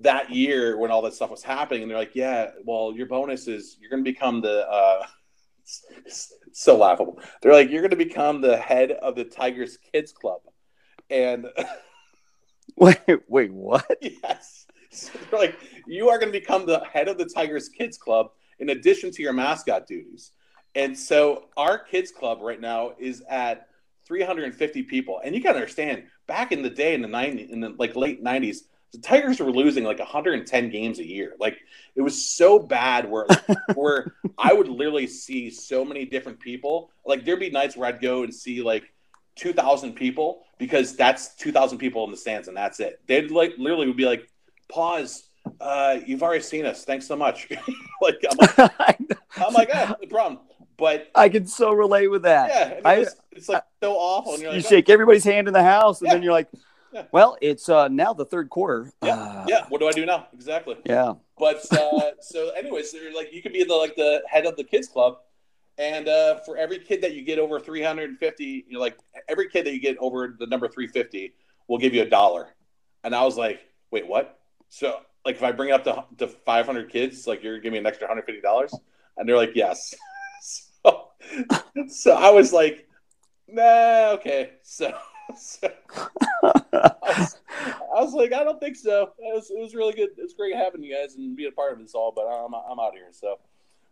that year when all that stuff was happening, and they're like, yeah, well, your bonus is you're going to become the. Uh, so laughable. They're like, you're going to become the head of the Tigers Kids Club, and Wait, wait, what? yes, so they're like, you are going to become the head of the Tigers Kids Club in addition to your mascot duties. And so our kids club right now is at 350 people, and you got to understand, back in the day in the 90s, in the like late 90s. The Tigers were losing like 110 games a year. Like it was so bad where where I would literally see so many different people. Like there'd be nights where I'd go and see like 2,000 people because that's 2,000 people in the stands and that's it. They'd like literally would be like, Paws. Uh, you've already seen us. Thanks so much. like I'm like, I'm like, ah, no problem. But I can so relate with that. yeah, and it I- was- it's like so awful. You like, shake everybody's hand in the house, and Yeah. then you're like, Yeah. "Well, it's uh, now the third quarter." yeah, Uh, yeah. What do I do now? Exactly. yeah. But uh, so, anyways, like you could be the like the head of the kids club, and uh, for every kid that you get over 350, you know, like every kid that you get over the number 350, we'll give you a dollar. And I was like, wait, what? So, like, if I bring it up to, to 500 kids, like, you're giving me an extra $150? And they're like, yes. so, I was like, nah, okay. So, so I, was, I, was, like, I don't think so. It was, it was really good. It's great having you guys and being a part of this all, but I'm, I'm out here. So,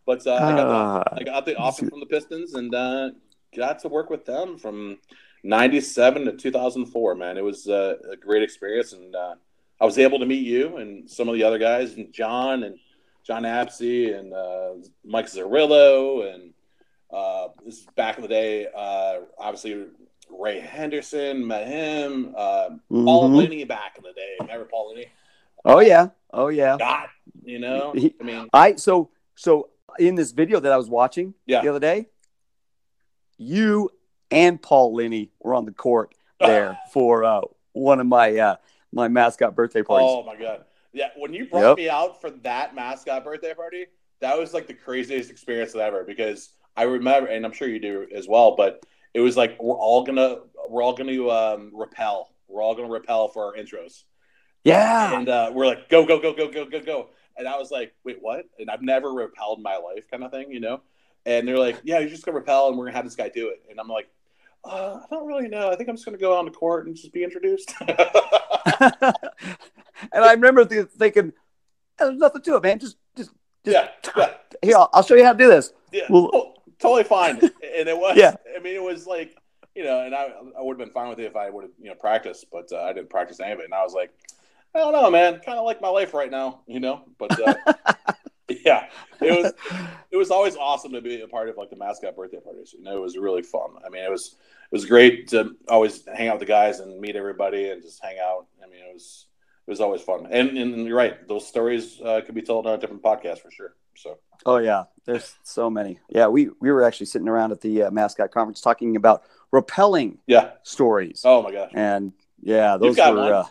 but uh, I, got the, ah. I got the offer from the Pistons and uh, got to work with them from 97 to 2004, man. It was uh, a great experience. And uh, I was able to meet you and some of the other guys, and John and John Apsey and uh, Mike Zerillo. And uh, this is back in the day, uh, obviously, Ray Henderson, met him. Uh, mm-hmm. Paul Linney back in the day. Remember Paul Linney? Oh, yeah. Oh, yeah. God, you know? He, I mean, I, so, so in this video that I was watching yeah. the other day, you and Paul Linney were on the court there for uh, one of my uh, my mascot birthday parties. Oh my god! Yeah, when you brought yep. me out for that mascot birthday party, that was like the craziest experience ever because I remember, and I'm sure you do as well. But it was like we're all gonna we're all gonna um, repel. We're all gonna repel for our intros. Yeah, and uh, we're like go go go go go go go. And I was like, wait, what? And I've never repelled in my life, kind of thing, you know. And they're like, yeah, you're just gonna repel, and we're gonna have this guy do it. And I'm like, uh, I don't really know. I think I'm just to go on the court and just be introduced. and I remember thinking, there's nothing to it, man. Just, just, just yeah, yeah. Here, I'll, I'll, show you how to do this. Yeah, well, oh, totally fine. and it was, yeah. I mean, it was like, you know, and I, I would have been fine with it if I would have, you know, practiced, but uh, I didn't practice any of it. And I was like, I don't know, man. Kind of like my life right now, you know. But uh, yeah, it was it was always awesome to be a part of like the mascot birthday parties. You know, it was really fun. I mean, it was it was great to always hang out with the guys and meet everybody and just hang out. I mean, it was it was always fun. And, and you're right; those stories uh, could be told on a different podcast for sure. So. Oh yeah, there's so many. Yeah, we we were actually sitting around at the uh, mascot conference talking about repelling. Yeah. Stories. Oh my gosh. And yeah, those were. Uh,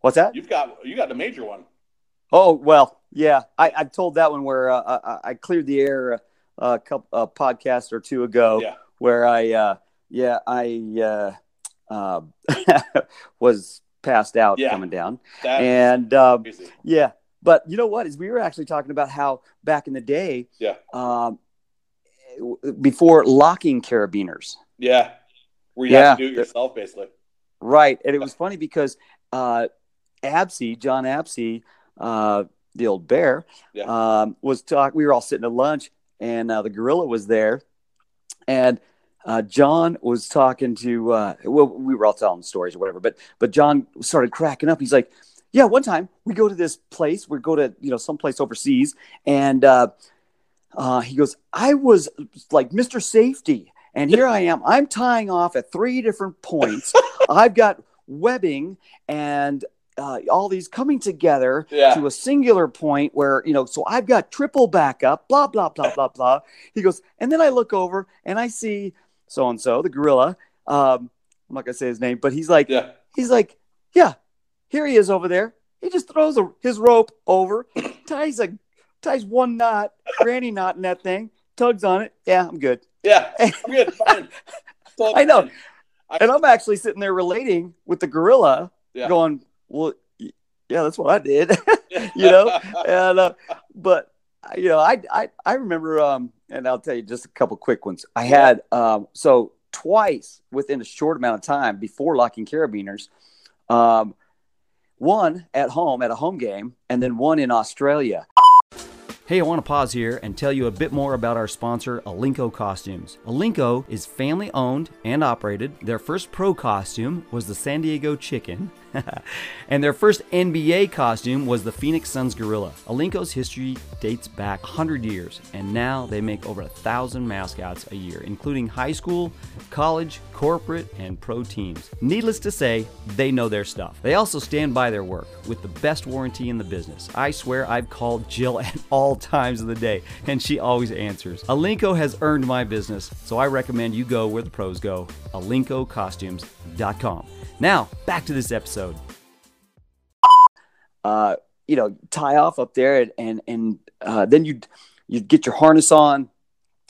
what's that? You've got you got the major one. Oh well, yeah. I, I told that one where uh, I, I cleared the air a couple a podcast or two ago. Yeah. Where I uh, yeah I uh, uh, was passed out yeah. coming down, and um, yeah. But you know what? Is we were actually talking about how back in the day, yeah, um, before locking carabiners, yeah, where you yeah. have to do it yourself, basically. Right, and it was funny because uh, Absey, John Absey, uh, the old bear, yeah. um, was talking. We were all sitting at lunch, and uh, the gorilla was there, and uh, John was talking to. Uh, well, we were all telling stories or whatever, but but John started cracking up. He's like, "Yeah, one time we go to this place. We go to you know some place overseas, and uh, uh, he goes, I was like Mr. Safety." And here I am. I'm tying off at three different points. I've got webbing and uh, all these coming together yeah. to a singular point where you know so i've got triple backup blah blah blah blah blah he goes and then i look over and i see so and so the gorilla um, i'm not gonna say his name but he's like yeah. he's like yeah here he is over there he just throws a, his rope over ties a ties one knot granny knot in that thing tugs on it yeah i'm good yeah i'm good fine i know and i'm actually sitting there relating with the gorilla yeah. going well, yeah, that's what I did, you know. and uh, but you know, I I I remember, um, and I'll tell you just a couple quick ones. I had um, so twice within a short amount of time before locking carabiners. Um, one at home at a home game, and then one in Australia. Hey, I want to pause here and tell you a bit more about our sponsor, Alinco Costumes. Alinco is family owned and operated. Their first pro costume was the San Diego Chicken. and their first NBA costume was the Phoenix Suns Gorilla. Alinco's history dates back 100 years, and now they make over a thousand mascots a year, including high school, college, corporate, and pro teams. Needless to say, they know their stuff. They also stand by their work with the best warranty in the business. I swear I've called Jill at all times of the day, and she always answers. Alinco has earned my business, so I recommend you go where the pros go. AlincoCostumes.com. Now, back to this episode. Uh, you know tie off up there, and and, and uh, then you'd you'd get your harness on.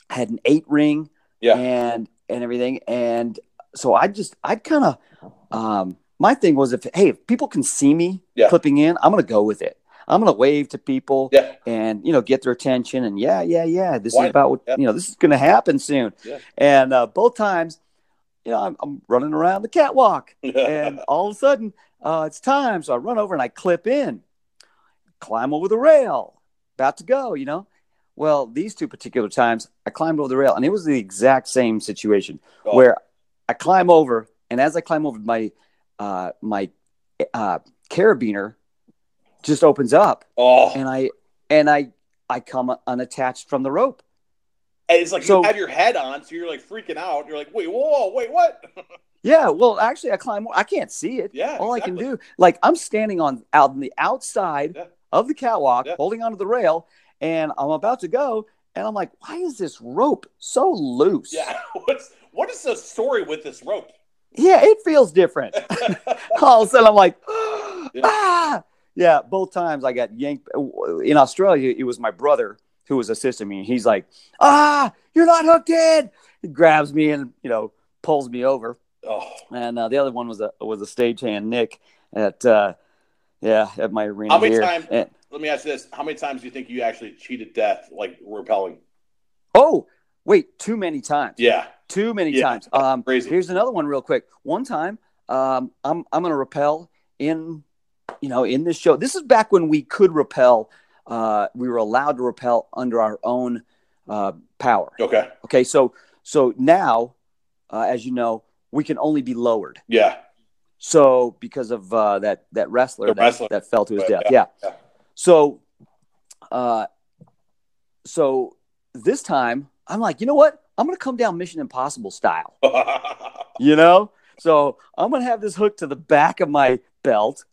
I had an eight ring, Yeah. and and everything, and so I just I'd kind of um, my thing was if hey if people can see me Yeah. clipping in, I'm gonna go with it. I'm gonna wave to people Yeah. and you know get their attention and yeah yeah yeah this Why- is about what yeah. you know this is gonna happen soon. Yeah. And uh, both times, you know I'm, I'm running around the catwalk. And all of a sudden uh, it's time. So i run over and i clip in climb over the rail about to go you know? Well these two particular times i climbed over the rail and it was the exact same situation Oh. where i climb over and as i climb over my uh, my uh, carabiner just opens up. Oh, and i and i i come unattached from the rope And it's like So- you have your head on, so you're like freaking out. You're like, wait, whoa, wait, what? yeah well actually i climb i can't see it yeah. all I can do, like I'm standing on out on the outside Yeah. of the catwalk, Yeah. holding onto the rail, and I'm about to go, and I'm like, why is this rope so loose? Yeah. What's what is the story with this rope? Yeah, it feels different. all of a sudden, I'm like, Yeah. ah, yeah. Both times I got yanked. In Australia, it was my brother who was assisting me. He's like, ah, you're not hooked in. He grabs me and you know pulls me over. oh, and uh, the other one was a was a stagehand Nick at uh, yeah at my arena How many here. times- let me ask you this: How many times do you think you actually cheated death, like repelling? oh wait, too many times. Yeah. Too many Yeah. times. Um, Crazy. here's another one real quick. One time, um, I'm I'm gonna repel in you know in this show. This is back when we could repel. Uh, we were allowed to repel under our own uh, power. Okay. Okay, so so now, uh, as you know, we can only be lowered. Yeah. So because of uh, that that wrestler, The that, wrestler. that fell to his death, yeah. yeah. So, uh, so this time I'm like, you know what? I'm gonna come down Mission Impossible style, you know. So I'm gonna have this hook to the back of my belt,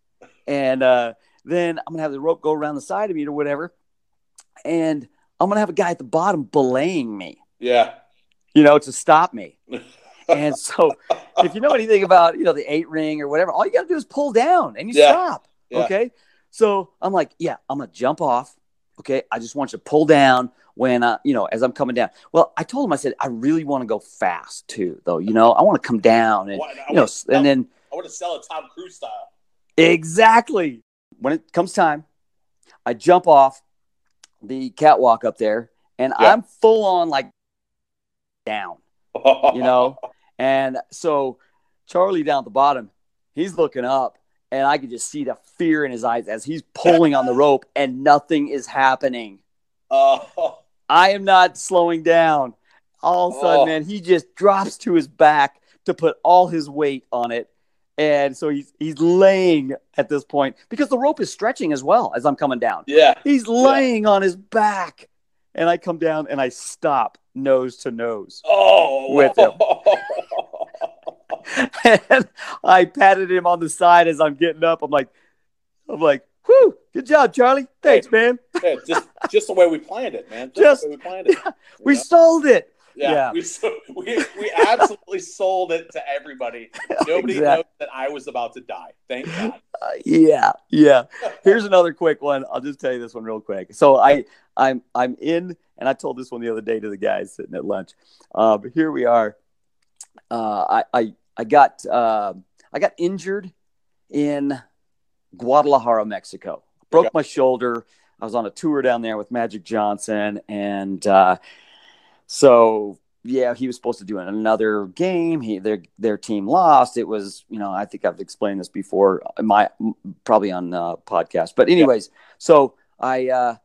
and uh, then I'm gonna have the rope go around the side of me or whatever, and I'm gonna have a guy at the bottom belaying me, yeah. you know, to stop me. And so, if you know anything about you know the eight ring or whatever, all you got to do is pull down and you Yeah. stop. Yeah. Okay. So I'm like, yeah, I'm gonna jump off. Okay. I just want you to pull down when uh, you know, as I'm coming down. Well, I told him, I said, I really want to go fast too, though. You know, I want to come down and I you know, and then I want to sell it Tom Cruise style. exactly when it comes time, I jump off the catwalk up there, and Yeah. I'm full on like down. you know. And so Charlie down at the bottom, he's looking up, and I can just see the fear in his eyes as he's pulling on the rope, and nothing is happening. Oh, I am not slowing down. All of a sudden, Oh. man, he just drops to his back to put all his weight on it. And so he's he's laying at this point because the rope is stretching as well as I'm coming down. yeah. He's laying on his back. And I come down and I stop nose to nose. Oh, With him. and I patted him on the side as I'm getting up. I'm like, I'm like, whew, good job, Charlie. Thanks, man. Yeah, just just the way we planned it, man. Just, Just- the way we planned it. We Yeah. sold it. Yeah, yeah. We, so, we we absolutely sold it to everybody. Nobody Exactly. knows that I was about to die. Thank God. Uh, yeah, yeah. Here's another quick one. I'll just tell you this one real quick. So I, I'm, I'm in, and I told this one the other day to the guys sitting at lunch. Uh, but here we are. Uh, I, I, I got, uh, I got injured in Guadalajara, Mexico. Broke Okay. my shoulder. I was on a tour down there with Magic Johnson, and uh, so yeah, he was supposed to do another game. He their their team lost. It was you know I think I've explained this before. My probably on uh, podcast, but anyways, so I uh,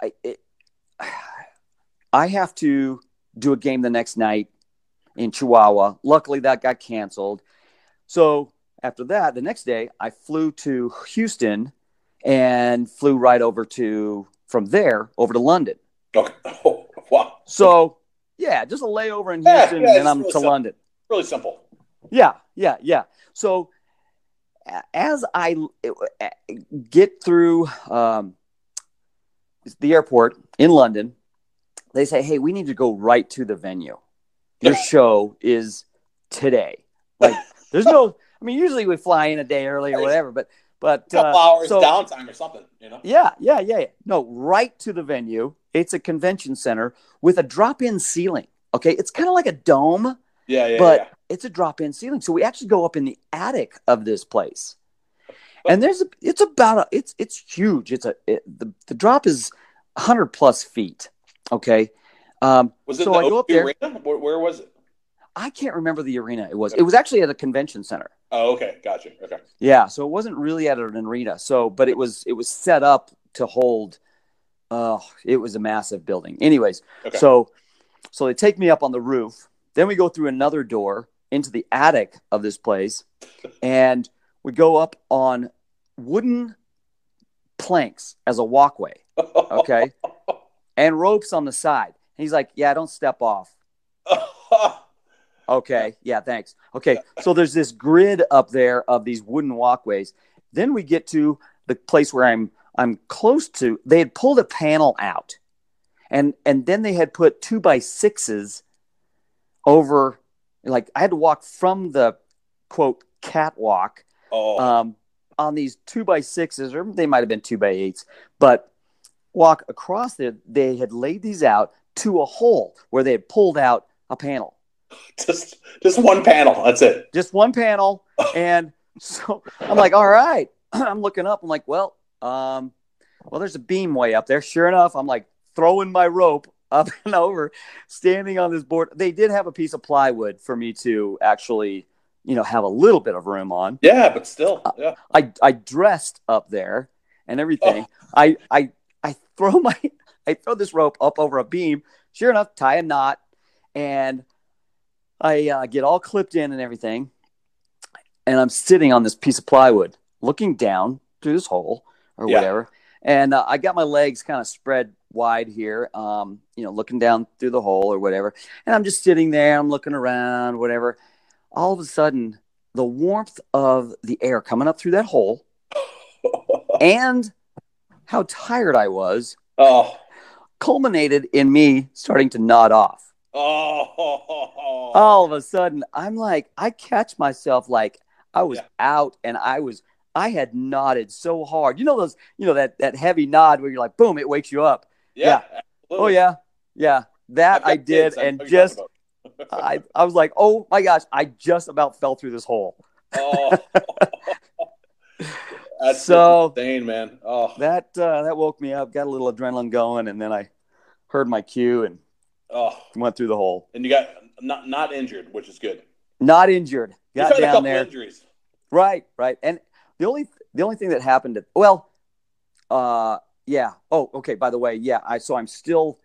I it, I have to do a game the next night in Chihuahua. Luckily, that got canceled. So after that, the next day, I flew to Houston and flew right over to from there over to London. Okay. Oh. So yeah, just a layover in Yeah, Houston, yeah, and it's I'm really to simple. London. Really simple. Yeah, yeah, yeah. So as I get through um, the airport in London, they say, "Hey, we need to go right to the venue. Your show is today." Like, there's no. I mean, usually we fly in a day early or whatever, but But a couple uh, hours so- downtime or something. You know. Yeah, yeah, yeah, yeah. No, right to the venue. It's a convention center with a drop-in ceiling. Okay, it's kind of like a dome, Yeah, yeah, but yeah. it's a drop-in ceiling. So we actually go up in the attic of this place, and there's a. It's about a. It's it's huge. It's a. It, the the drop is hundred plus feet. Okay, um, Was it so the I go up there. arena? Where, where was it? I can't remember the arena it was. It was actually at a convention center. Oh, okay, gotcha. Okay. Yeah, so it wasn't really at an arena. So, but it was it was set up to hold. Oh, it was a massive building. Anyways, Okay. so so they take me up on the roof. Then we go through another door into the attic of this place, and we go up on wooden planks as a walkway. Okay, and ropes on the side. And he's like, "Yeah, don't step off." Okay. Yeah, thanks. Okay. So there's this grid up there of these wooden walkways. Then we get to the place where I'm I'm close to they had pulled a panel out. And and then they had put two by sixes over like I had to walk from the quote catwalk oh, um, on these two by sixes, or they might have been two by eights, but walk across there. They had laid these out to a hole where they had pulled out a panel just just one panel. That's it. just one panel. And so I'm like, all right. I'm looking up. I'm like, well, um, well, there's a beam way up there. Sure enough, I'm like throwing my rope up and over, standing on this board. They did have a piece of plywood for me to actually, you know, have a little bit of room on. Yeah, but still, Uh, yeah. I I dressed up there and everything. I I I throw my I throw this rope up over a beam. Sure enough, tie a knot, and I uh, get all clipped in and everything. And I'm sitting on this piece of plywood, looking down through this hole or Yeah. whatever. And uh, I got my legs kind of spread wide here, um, you know, looking down through the hole or whatever. And I'm just sitting there. I'm looking around, whatever. All of a sudden, the warmth of the air coming up through that hole and how tired I was oh, culminated in me starting to nod off. Oh, All of a sudden, I'm like, I catch myself like I was Yeah. out and I was, I had nodded so hard. You know, those, you know, that, that heavy nod where you're like, boom, it wakes you up. yeah. Oh, yeah. Yeah. That I did. And just, I, I was like, oh my gosh, I just about fell through this hole. Oh. That's So- insane, man. Oh, That, uh, that woke me up, got a little adrenaline going. And then I heard my cue and oh, went through the hole. and you got not not injured, which is good. Not injured. Got down couple there. injuries. Right, right. And the only the only thing that happened at, well, uh yeah. Oh, okay, by the way, yeah, I so I'm still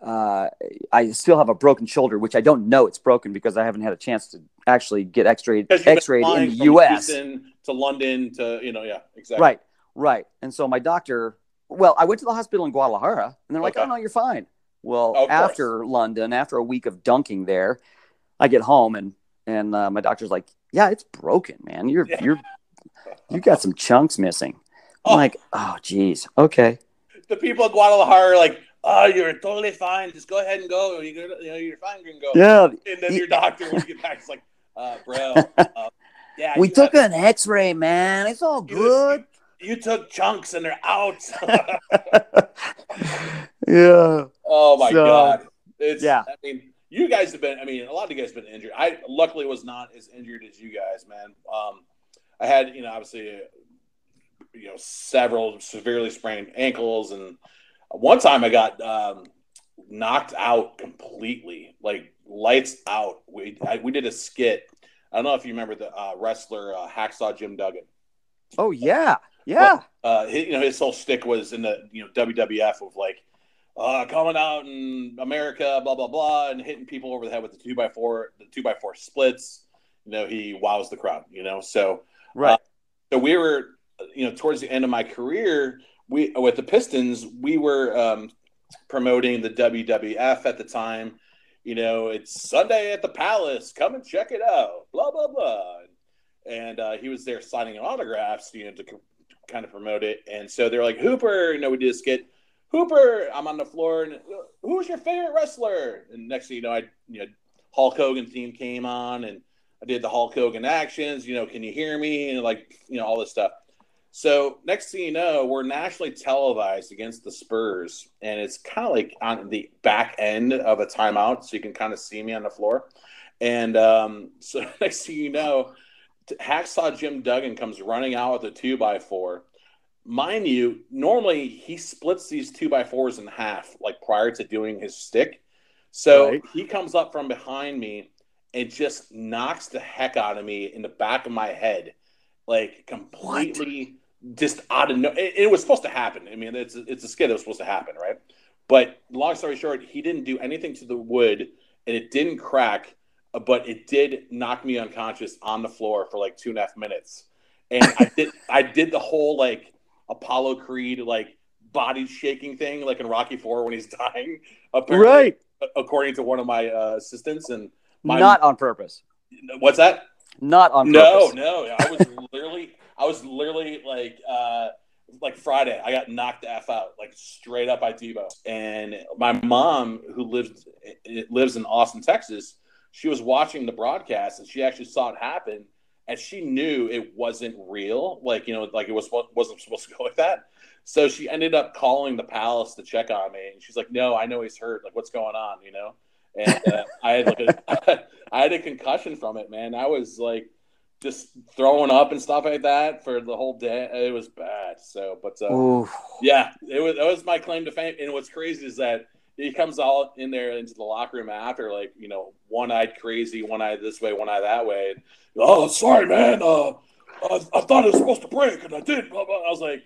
uh I still have a broken shoulder, which I don't know it's broken because I haven't had a chance to actually get x-rayed Because you've been x-rayed in the US. Houston to London to you know, yeah, exactly. Right, right. And so my doctor, well, I went to the hospital in Guadalajara and they're like, Okay. "Oh no, you're fine." Well, course. after London, after a week of dunking there, I get home and and uh, my doctor's like, "Yeah, it's broken, man. You're Yeah. you're you got some chunks missing." I'm Oh. like, "Oh, geez, okay." The people at Guadalajara are like, "Oh, you're totally fine. Just go ahead and go. You go, you know, you're fine. You can go." Yeah, And then He- your doctor, when you get back, is like, uh, "Bro, uh, yeah, we took have- an X-ray, man. It's all good. You took chunks and they're out." yeah, oh my So, god! It's yeah. I mean, you guys have been. I mean, a lot of you guys have been injured. I luckily was not as injured as you guys, man. Um, I had, you know, obviously, uh, you know, several severely sprained ankles, and one time I got um, knocked out completely, like lights out. We I, we did a skit. I don't know if you remember the uh, wrestler uh, Hacksaw Jim Duggan. Oh yeah, yeah. uh, his, you know, his whole stick was in the you know WWF of like uh, coming out in America, blah blah blah, and hitting people over the head with the two by four, the two by four splits. You know, he wows the crowd. You know, so right. so we were, you know, towards the end of my career, we with the Pistons, we were um, promoting the WWF at the time. You know, it's Sunday at the Palace. Come and check it out. Blah blah blah. And uh, he was there signing autographs, you know, to kind of promote it. And so they're like, Hooper, you know, we did a skit. Hooper, I'm on the floor, and who's your favorite wrestler? And next thing you know, I, you know, Hulk Hogan theme came on, and I did the Hulk Hogan actions. You know, can you hear me? And like, you know, all this stuff. So next thing you know, we're nationally televised against the Spurs, and it's kind of like on the back end of a timeout, so you can kind of see me on the floor. And um, so next thing you know, Hacksaw Jim Duggan comes running out with a two by four. Mind you, normally he splits these two by fours in half, like prior to doing his stick. So Right. he comes up from behind me and just knocks the heck out of me in the back of my head, like completely just out of no. It, it was supposed to happen. I mean, it's it's a skit that was supposed to happen, right? But long story short, he didn't do anything to the wood, and it didn't crack, but it did knock me unconscious on the floor for like two and a half minutes. And I did I did the whole like Apollo Creed like body shaking thing, like in Rocky Four when he's dying. Apparently, Right. according to one of my uh, assistants. And my, Not on purpose. what's that? Not on No, purpose. no. I was literally, I was literally like, uh, like Friday, I got knocked the f out, like straight up by Debo. And my mom, who lives lives in Austin, Texas, she was watching the broadcast and she actually saw it happen, and she knew it wasn't real, like you know, like it was wasn't supposed to go like that. So she ended up calling the palace to check on me, and she's like, "No, I know he's hurt. Like, what's going on?" You know. And uh, I had like a, I had a concussion from it, man. I was like just throwing up and stuff like that for the whole day. It was bad. So, but uh, yeah, it was that was my claim to fame. And what's crazy is that he comes all in there into the locker room after, like you know, one eyed crazy, one eye this way, one eye that way. And, oh, sorry, man. Uh, I, I thought it was supposed to break, and I did. Blah, blah. I was like,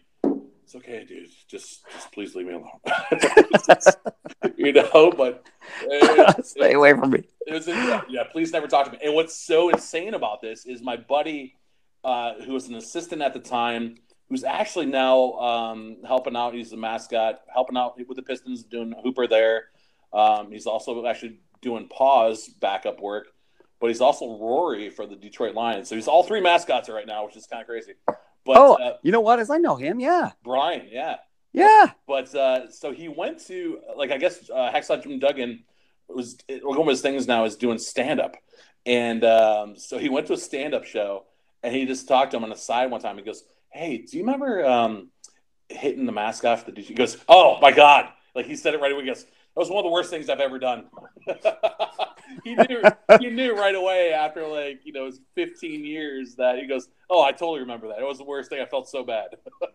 it's okay, dude. Just, just please leave me alone. you know, but it, Stay away from me. it was yeah, yeah, please never talk to me. And what's so insane about this is my buddy, uh, who was an assistant at the time, who's actually now um, helping out. He's the mascot, helping out with the Pistons, doing Hooper there. Um, he's also actually doing Paws backup work, but he's also Roary for the Detroit Lions. So he's all three mascots right now, which is kind of crazy. But oh, uh, you know what? As I know him, yeah, Brian, yeah. yeah. But uh, so he went to like I guess uh, Hacksaw Jim Duggan was one of his things now is doing stand up, and um, so he went to a stand up show and he just talked to him on the side one time. He goes, "Hey, do you remember um, hitting the mask off the?" dude? He goes, "Oh my god!" Like he said it right away. He goes, "That was one of the worst things I've ever done." he knew he knew right away after like you know it was 15 years that he goes, "Oh, I totally remember that. It was the worst thing. I felt so bad."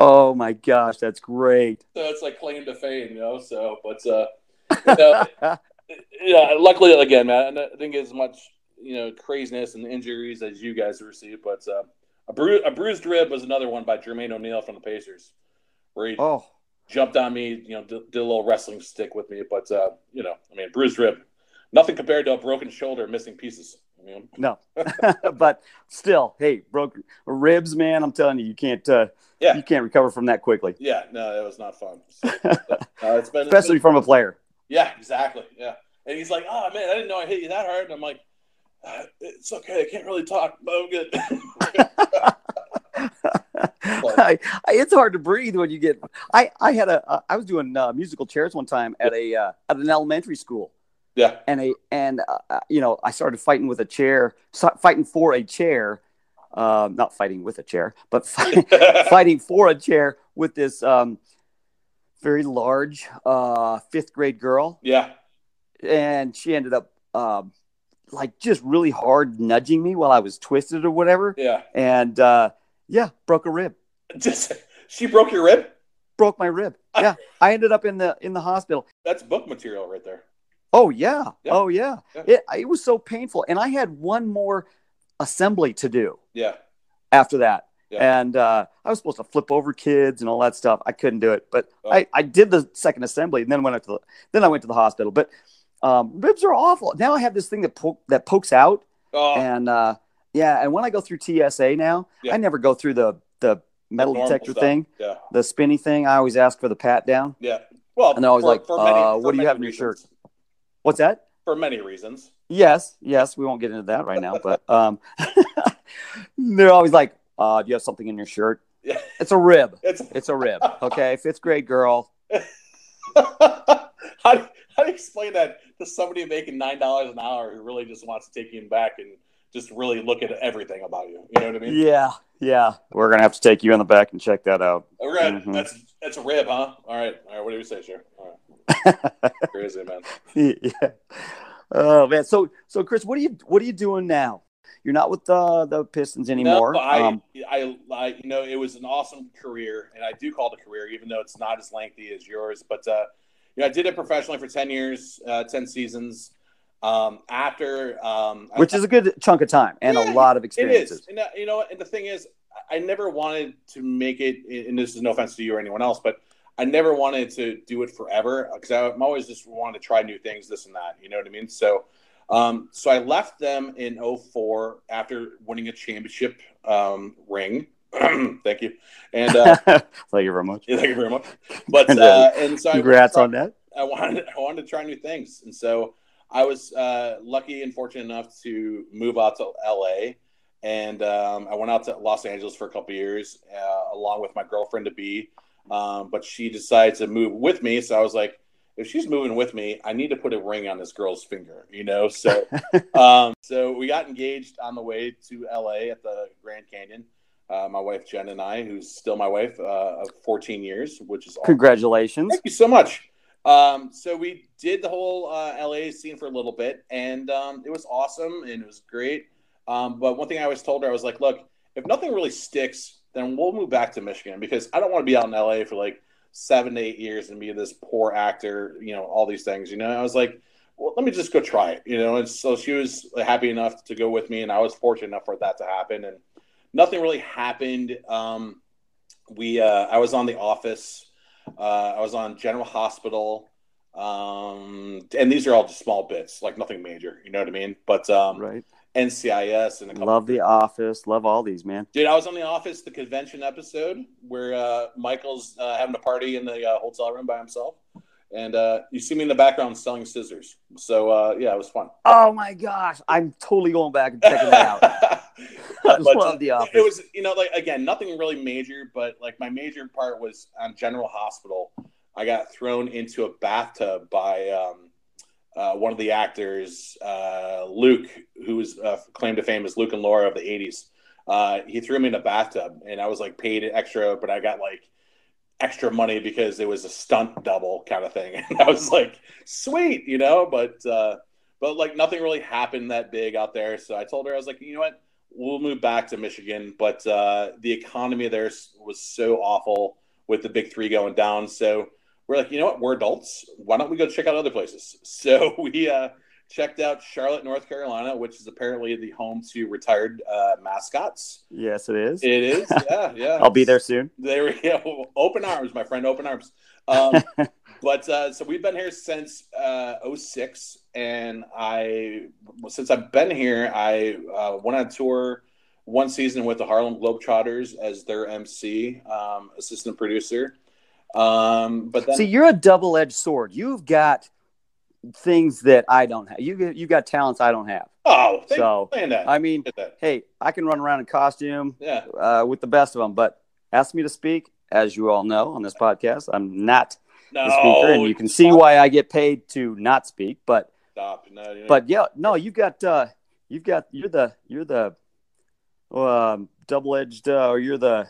Oh my gosh, that's great. so it's like claim to fame, you know. So, but uh, you know, yeah, luckily again, man, I didn't get as much you know craziness and injuries as you guys received, but uh, a, bru- a bruised rib was another one by Jermaine O'Neal from the Pacers, where he oh, jumped on me, you know, did, did a little wrestling stick with me, but uh, you know, I mean, bruised rib, nothing compared to a broken shoulder, missing pieces. I mean, no, but still, hey, broke ribs, man. I'm telling you, you can't, uh, Yeah. you can't recover from that quickly, yeah, no, it was not fun. So, uh, it's been especially from a player. Yeah, exactly. Yeah. And he's like, oh, man, I didn't know I hit you that hard. And I'm like, uh, it's okay. I can't really talk, but I'm good. I, I, it's hard to breathe when you get. I, I had a. uh, I was doing uh, musical chairs one time at a uh, at an elementary school, yeah. and a and uh, uh, you know I started fighting with a chair, fighting for a chair, um, not fighting with a chair, but fight, fighting for a chair with this um, very large uh, fifth grade girl, Yeah. and she ended up um, like just really hard nudging me while I was twisted or whatever, Yeah. and uh, yeah, broke a rib. Just, she broke your rib? broke my rib. Yeah, I ended up in the in the hospital. That's book material right there. Oh yeah, Yeah. oh yeah. Yeah. It it was so painful, and I had one more assembly to do Yeah. after that. Yeah. And uh, I was supposed to flip over kids and all that stuff. I couldn't do it, but Oh. I, I did the second assembly, and then went to the then I went to the hospital. But um, ribs are awful. Now I have this thing that po- that pokes out, Oh, and uh, yeah, and when I go through TSA now, Yeah. I never go through the the metal normal detector stuff. thing, Yeah. the spinny thing. I always ask for the pat down. Yeah. Well, And they're always like, uh, what do you many have in your shirt? What's that? For many reasons. Yes, yes, we won't get into that right now, but um, they're always like, uh, "Do you have something in your shirt?" Yeah. It's a rib. It's It's a rib. Okay, fifth grade girl. how, do, how do you explain that to somebody making nine dollars an hour who really just wants to take you back and just really look at everything about you. You know what I mean? Yeah, yeah. We're gonna have to take you in the back and check that out. All right, Mhm. that's that's a rib, huh? All right, all right. What do you say, sure? All right. Crazy man. yeah. Oh man. So so Chris, what are you what are you doing now? You're not with the the Pistons anymore. No, I, Um, I, I, you know, it was an awesome career, and I do call it a career, even though it's not as lengthy as yours. But uh, you know, I did it professionally for ten years, uh, ten seasons. Um, after, um, I- which is a good chunk of time and Yeah, a lot of It experiences. is. And, uh, you know, and the thing is, I I never wanted to make it, and this is no offense to you or anyone else, but I never wanted to do it forever because I'm always just wanted to try new things, this and that. You know what I mean? So, um, so I left them in 04 after winning a championship um, ring. Thank you. And uh, Thank you very much. yeah, thank you very much. But uh, uh, and so Congrats I, on that. I wanted I wanted to try new things, and so I was uh, lucky and fortunate enough to move out to LA, and um, I went out to Los Angeles for a couple years uh, along with my girlfriend to be, um, but she decided to move with me, so I was like. If she's moving with me, I need to put a ring on this girl's finger, you know. So, um, so we got engaged on the way to LA at the Grand Canyon. Uh, my wife Jen and I, who's still my wife uh, of 14 years, which is awesome. Congratulations. Thank you so much. Um, so we did the whole uh, LA scene for a little bit, and um, it was awesome and it was great. Um, but one thing I always told her, I was like, "Look, if nothing really sticks, then we'll move back to Michigan because I don't want to be out in LA for like seven to eight years and be this poor actor, you know, all these things." You know, I was like, "Well, let me just go try it," you know. And so she was happy enough to go with me, and I was fortunate enough for that to happen. And nothing really happened. Um, we, uh, I was on The Office. Uh, I was on General Hospital, um, and these are all just small bits, like nothing major. You know what I mean? But um, Right. NCIS and a couple. Love The Office. Love all these, man. Dude, I was on The Office, the convention episode where uh, Michael's uh, having a party in the uh, hotel room by himself, and uh, you see me in the background selling scissors. So uh, yeah, it was fun. Oh my gosh. I'm totally going back and checking that out. I But, love The Office. It was, you know, like again, nothing really major, but like my major part was on General Hospital. I got thrown into a bathtub by um, uh, one of the actors, uh, Luke, who was uh, claimed to fame as Luke and Laura of the '80s. Uh, he threw me in a bathtub, and I was like paid extra, but I got like extra money because it was a stunt double kind of thing. And I was like, sweet, you know, but uh, but like nothing really happened that big out there. So I told her I was like, you know what, we'll move back to Michigan, but uh, the economy there was so awful with the big three going down. So we're like, you know what, we're adults. Why don't we go check out other places? So we uh, checked out Charlotte, North Carolina, which is apparently the home to retired uh, mascots. yes, it is. It is, yeah, yeah. I'll be there soon. There we go. Open arms, my friend. Open arms. Um, but uh, so we've been here since uh, 06, and I since I've been here, I uh, went on tour one season with the Harlem Globetrotters as their MC, um, assistant producer. Um, but then See, you're a double-edged sword. You've got things that I don't have. You you got talents I don't have. oh, so, you for saying that. I mean, hey, I can run around in costume Yeah, uh, with the best of them, but ask me to speak, as you all know on this podcast, I'm not no, speaker, and you can see why I get paid to not speak. But Stop. No, but yeah, no, you got uh, you've got you're the you're the um, double-edged uh, or you're the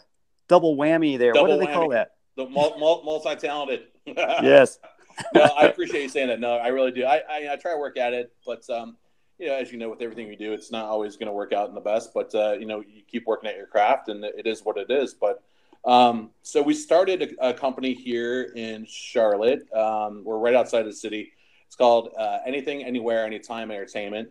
double whammy there. what do they call that? the mul- mul- multi-talented. Yes. no, I appreciate you saying that. No, I really do. I, I, I try to work at it, but um, you know, as you know, with everything we do, it's not always going to work out in the best. But uh, you know, you keep working at your craft, and it is what it is. But um, so we started a, a company here in Charlotte. Um, we're right outside the city. It's called uh, Anything, Anywhere, Anytime Entertainment.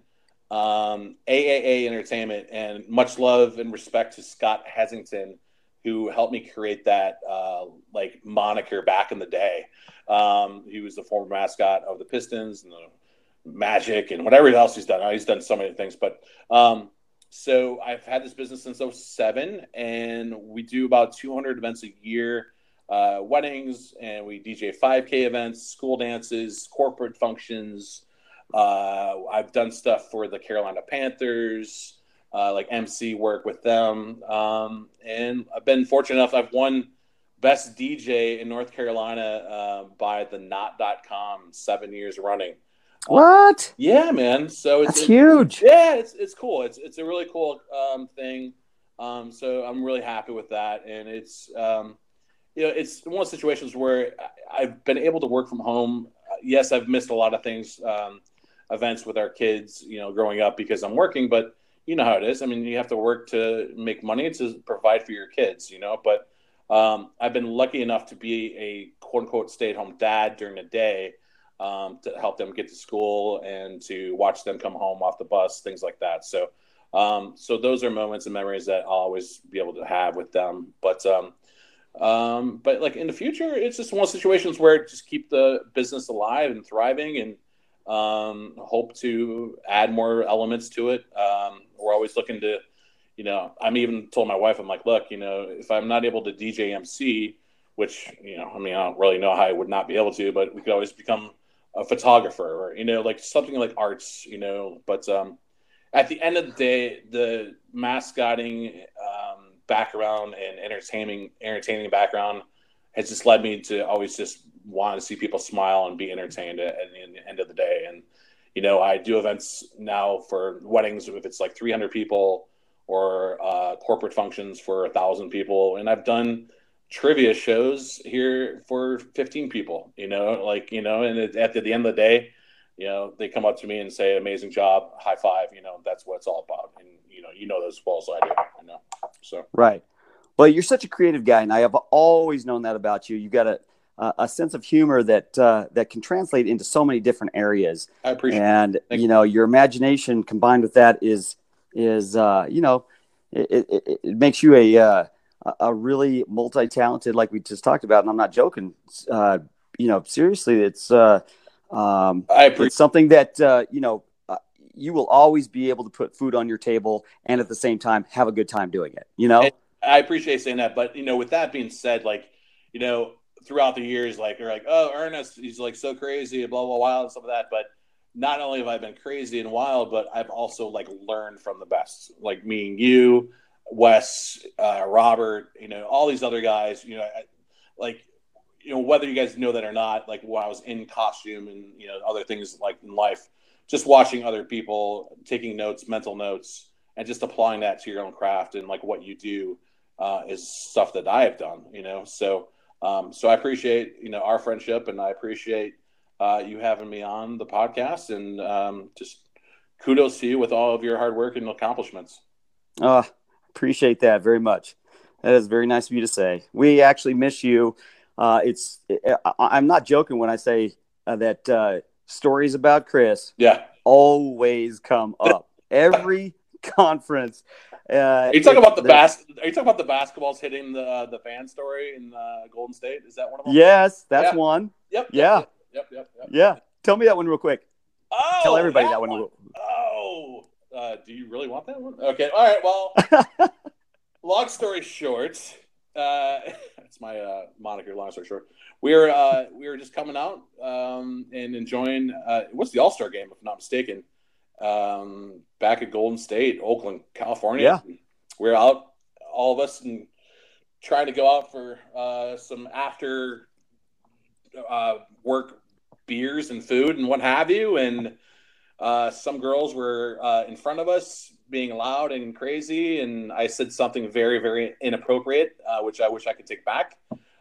Um, AAA Entertainment, and much love and respect to Scott Hesington, who helped me create that uh, like moniker back in the day. Um, he was the former mascot of the Pistons and the Magic and whatever else he's done. He's done so many things, but um, so I've had this business since 07 and we do about 200 events a year, uh, weddings, and we DJ 5K events, school dances, corporate functions. Uh, I've done stuff for the Carolina Panthers, uh, like MC work with them. Um, and I've been fortunate enough, I've won best DJ in North Carolina uh, by the Knot.com seven years running. What? Yeah, man. So it's That's huge. Yeah, it's it's cool. It's it's a really cool um, thing. Um, so I'm really happy with that, and it's um, you know it's one of the situations where I've been able to work from home. Yes, I've missed a lot of things, um, events with our kids, you know, growing up because I'm working, but you know how it is. I mean, you have to work to make money to provide for your kids, you know. But um, I've been lucky enough to be a quote unquote stay at home dad during the day um, to help them get to school and to watch them come home off the bus, things like that. So, um, so those are moments and memories that I'll always be able to have with them. But, um, um, but like in the future, it's just one situations where just keep the business alive and thriving and um, hope to add more elements to it. Um, we're always looking to, you know, I'm even told my wife, I'm like, look, you know, if I'm not able to DJ MC, which, you know, I mean, I don't really know how I would not be able to, but we could always become a photographer or you know like something like arts you know but um, at the end of the day the mascotting um, background and entertaining entertaining background has just led me to always just want to see people smile and be entertained at, at the end of the day. And you know i do events now for weddings if it's like 300 people or uh, corporate functions for a thousand people. And i've done trivia shows here for 15 people, you know, like, you know, and at the, end of the day, you know, they come up to me and say, amazing job, high five, you know, that's what it's all about. And, you know, you know those as well as I do, you know, so. Right. Well, you're such a creative guy, and I have always known that about you. You got a, a sense of humor that uh, that can translate into so many different areas. I appreciate. And you know, your imagination combined with that is is uh, you know, it, it, it makes you a uh, a really multi-talented, like we just talked about, and I'm not joking. Uh, you know, seriously, it's uh, um, it's something that uh, you know uh, you will always be able to put food on your table, and at the same time have a good time doing it. You know, I appreciate saying that, but you know, with that being said, like you know, throughout the years, like you're like, oh, Ernest, he's like so crazy, blah blah wild, and stuff like that, but not only have I been crazy and wild, but I've also like learned from the best, like me and you, Wes, uh, Robert, you know, all these other guys, you know, like, you know, whether you guys know that or not, like when I was in costume and, you know, other things like in life, just watching other people taking notes, mental notes, and just applying that to your own craft and like what you do uh, is stuff that I have done, you know? So, um, so I appreciate, you know, our friendship and I appreciate uh, you having me on the podcast and um, just kudos to you with all of your hard work and accomplishments. Uh, Appreciate that very much. That is very nice of you to say. We actually miss you. Uh, it's I'm not joking when I say uh, that uh, stories about Chris yeah always come up every conference. Uh, are you talking about the bas- Are you talking about the basketballs hitting the the fan story in uh, Golden State? Is that one of them? Yes, that's yeah. one. Yep. Yeah. Yep, yep. Yep. Yep. Yeah. Tell me that one real quick. Oh, Tell everybody that, that one. one. Oh, uh, do you really want that one? Okay. All right. Well, long story short, uh, that's my uh, moniker. Long story short, we were uh, we were just coming out um, and enjoying. Uh, what's the All Star game, if I'm not mistaken? Um, back at Golden State, Oakland, California. Yeah. We we're out, all of us, and trying to go out for uh, some after uh, work beers and food and what have you, and uh, some girls were uh, in front of us being loud and crazy, and I said something very, very inappropriate, uh, which I wish I could take back.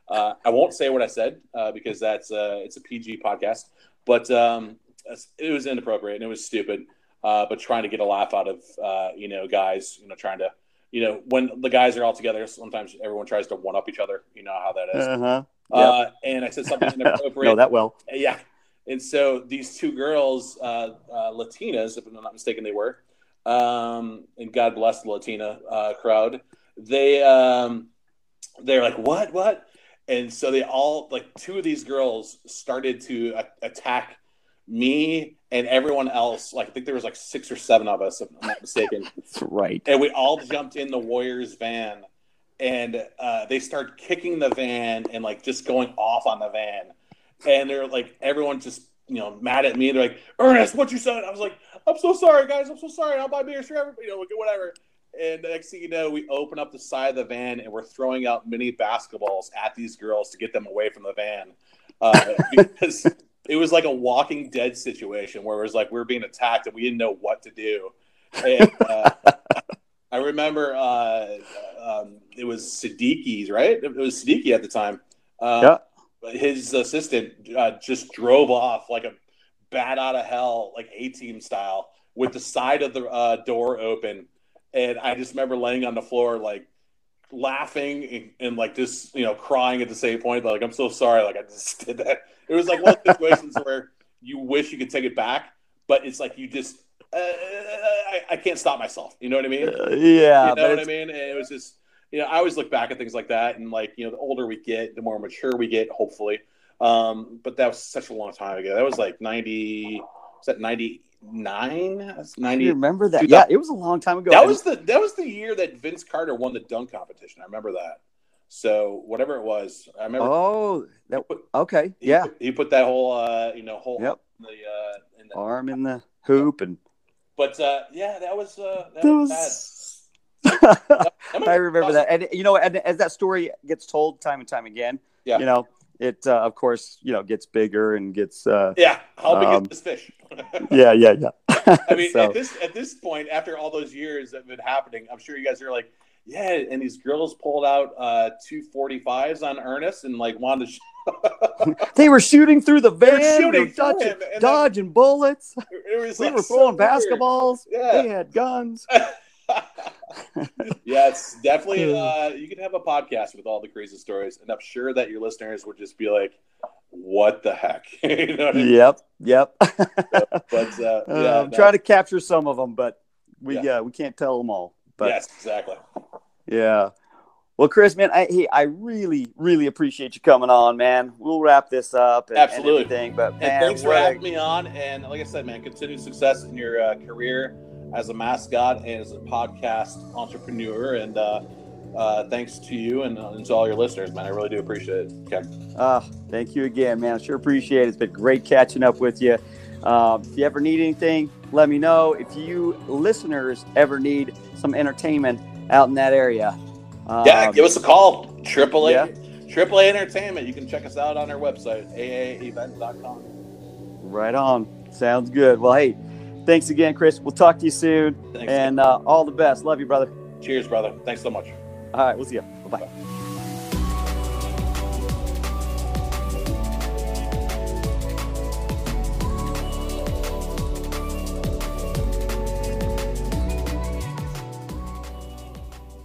Uh, I won't say what I said uh, because that's uh, it's a PG podcast, but um, it was inappropriate and it was stupid. but trying to get a laugh out of you know guys, you know, trying to you know when the guys are all together, sometimes everyone tries to one up each other. You know how that is. Uh-huh. Yep. and I said something inappropriate. know that well. Yeah, and so these two girls, uh, uh, Latinas, if I'm not mistaken, they were, um, and God bless the Latina uh, crowd. They um, they're like, what, what? And so they all like two of these girls started to a- attack me and everyone else. Like I think there was like six or seven of us, if I'm not mistaken. That's right. And we all jumped in the Warriors van, and uh, they start kicking the van and like just going off on the van and they're like everyone just you know mad at me. They're like, Ernest, what you said? I was like, I'm so sorry, guys. I'm so sorry. I'll buy beers for everybody. You know, whatever. And the next thing you know, we open up the side of the van and we're throwing out mini basketballs at these girls to get them away from the van uh, because it was like a Walking Dead situation where it was like we were being attacked and we didn't know what to do. And, uh, I remember uh, um, it was Siddiqui's, right? It was Siddiqui at the time. Uh, yeah. But his assistant uh, just drove off like a bat out of hell, like A team style, with the side of the uh, door open. And I just remember laying on the floor, like laughing and, and, like just, you know, crying at the same point. Like, I'm so sorry. Like, I just did that. It was like one of the situations where you wish you could take it back, but it's like you just, uh, I, I, can't stop myself. You know what I mean? Uh, yeah. You know what I mean? And it was just, you know, I always look back at things like that, and like, you know, the older we get, the more mature we get, hopefully. Um, but that was such a long time ago. That was like ninety. Was that ninety nine? Ninety. You remember that? Yeah, it was a long time ago. That was the that was the year that Vince Carter won the dunk competition. I remember that. So whatever it was, I remember. Oh, that put, okay, he yeah. Put, he put that whole, uh, you know, whole yep. in the, uh, in the arm in the hoop and but uh, yeah, that was uh, that, that was, bad. I remember that, and you know, and as that story gets told time and time again, yeah. you know, it uh, of course you know gets bigger and gets uh, yeah. How big um, is this fish? yeah, yeah, yeah. I mean, so. at this at this point, after all those years that have been happening, I'm sure you guys are like, yeah. And these girls pulled out uh, two 45s on Ernest and like wanted to. Sh- they were shooting through the van, shooting dodging, dodging bullets. we like were throwing so basketballs. Yeah. They had guns. yeah, it's definitely. Uh, you could have a podcast with all the crazy stories, and I'm sure that your listeners would just be like, "What the heck?" you know I mean? Yep, yep. but uh, yeah, uh, no. try to capture some of them, but we yeah. Uh, we can't tell them all. But yes, exactly. Yeah. Well, Chris, man, I hey, I really, really appreciate you coming on, man. We'll wrap this up. And, Absolutely. And everything, but man, thanks for having me on. And like I said, man, continued success in your uh, career as a mascot and as a podcast entrepreneur. And uh, uh, thanks to you and, uh, and, to all your listeners, man. I really do appreciate it. Okay. Uh, thank you again, man. I sure appreciate it. It's been great catching up with you. Um, if you ever need anything, let me know. If you listeners ever need some entertainment out in that area, um, yeah, give us a call. Triple A, yeah. Triple A Entertainment. You can check us out on our website, aaevent.com. Right on. Sounds good. Well, hey, thanks again, Chris. We'll talk to you soon. Thanks, and uh, all the best. Love you, brother. Cheers, brother. Thanks so much. All right, we'll see you. Bye-bye. bye bye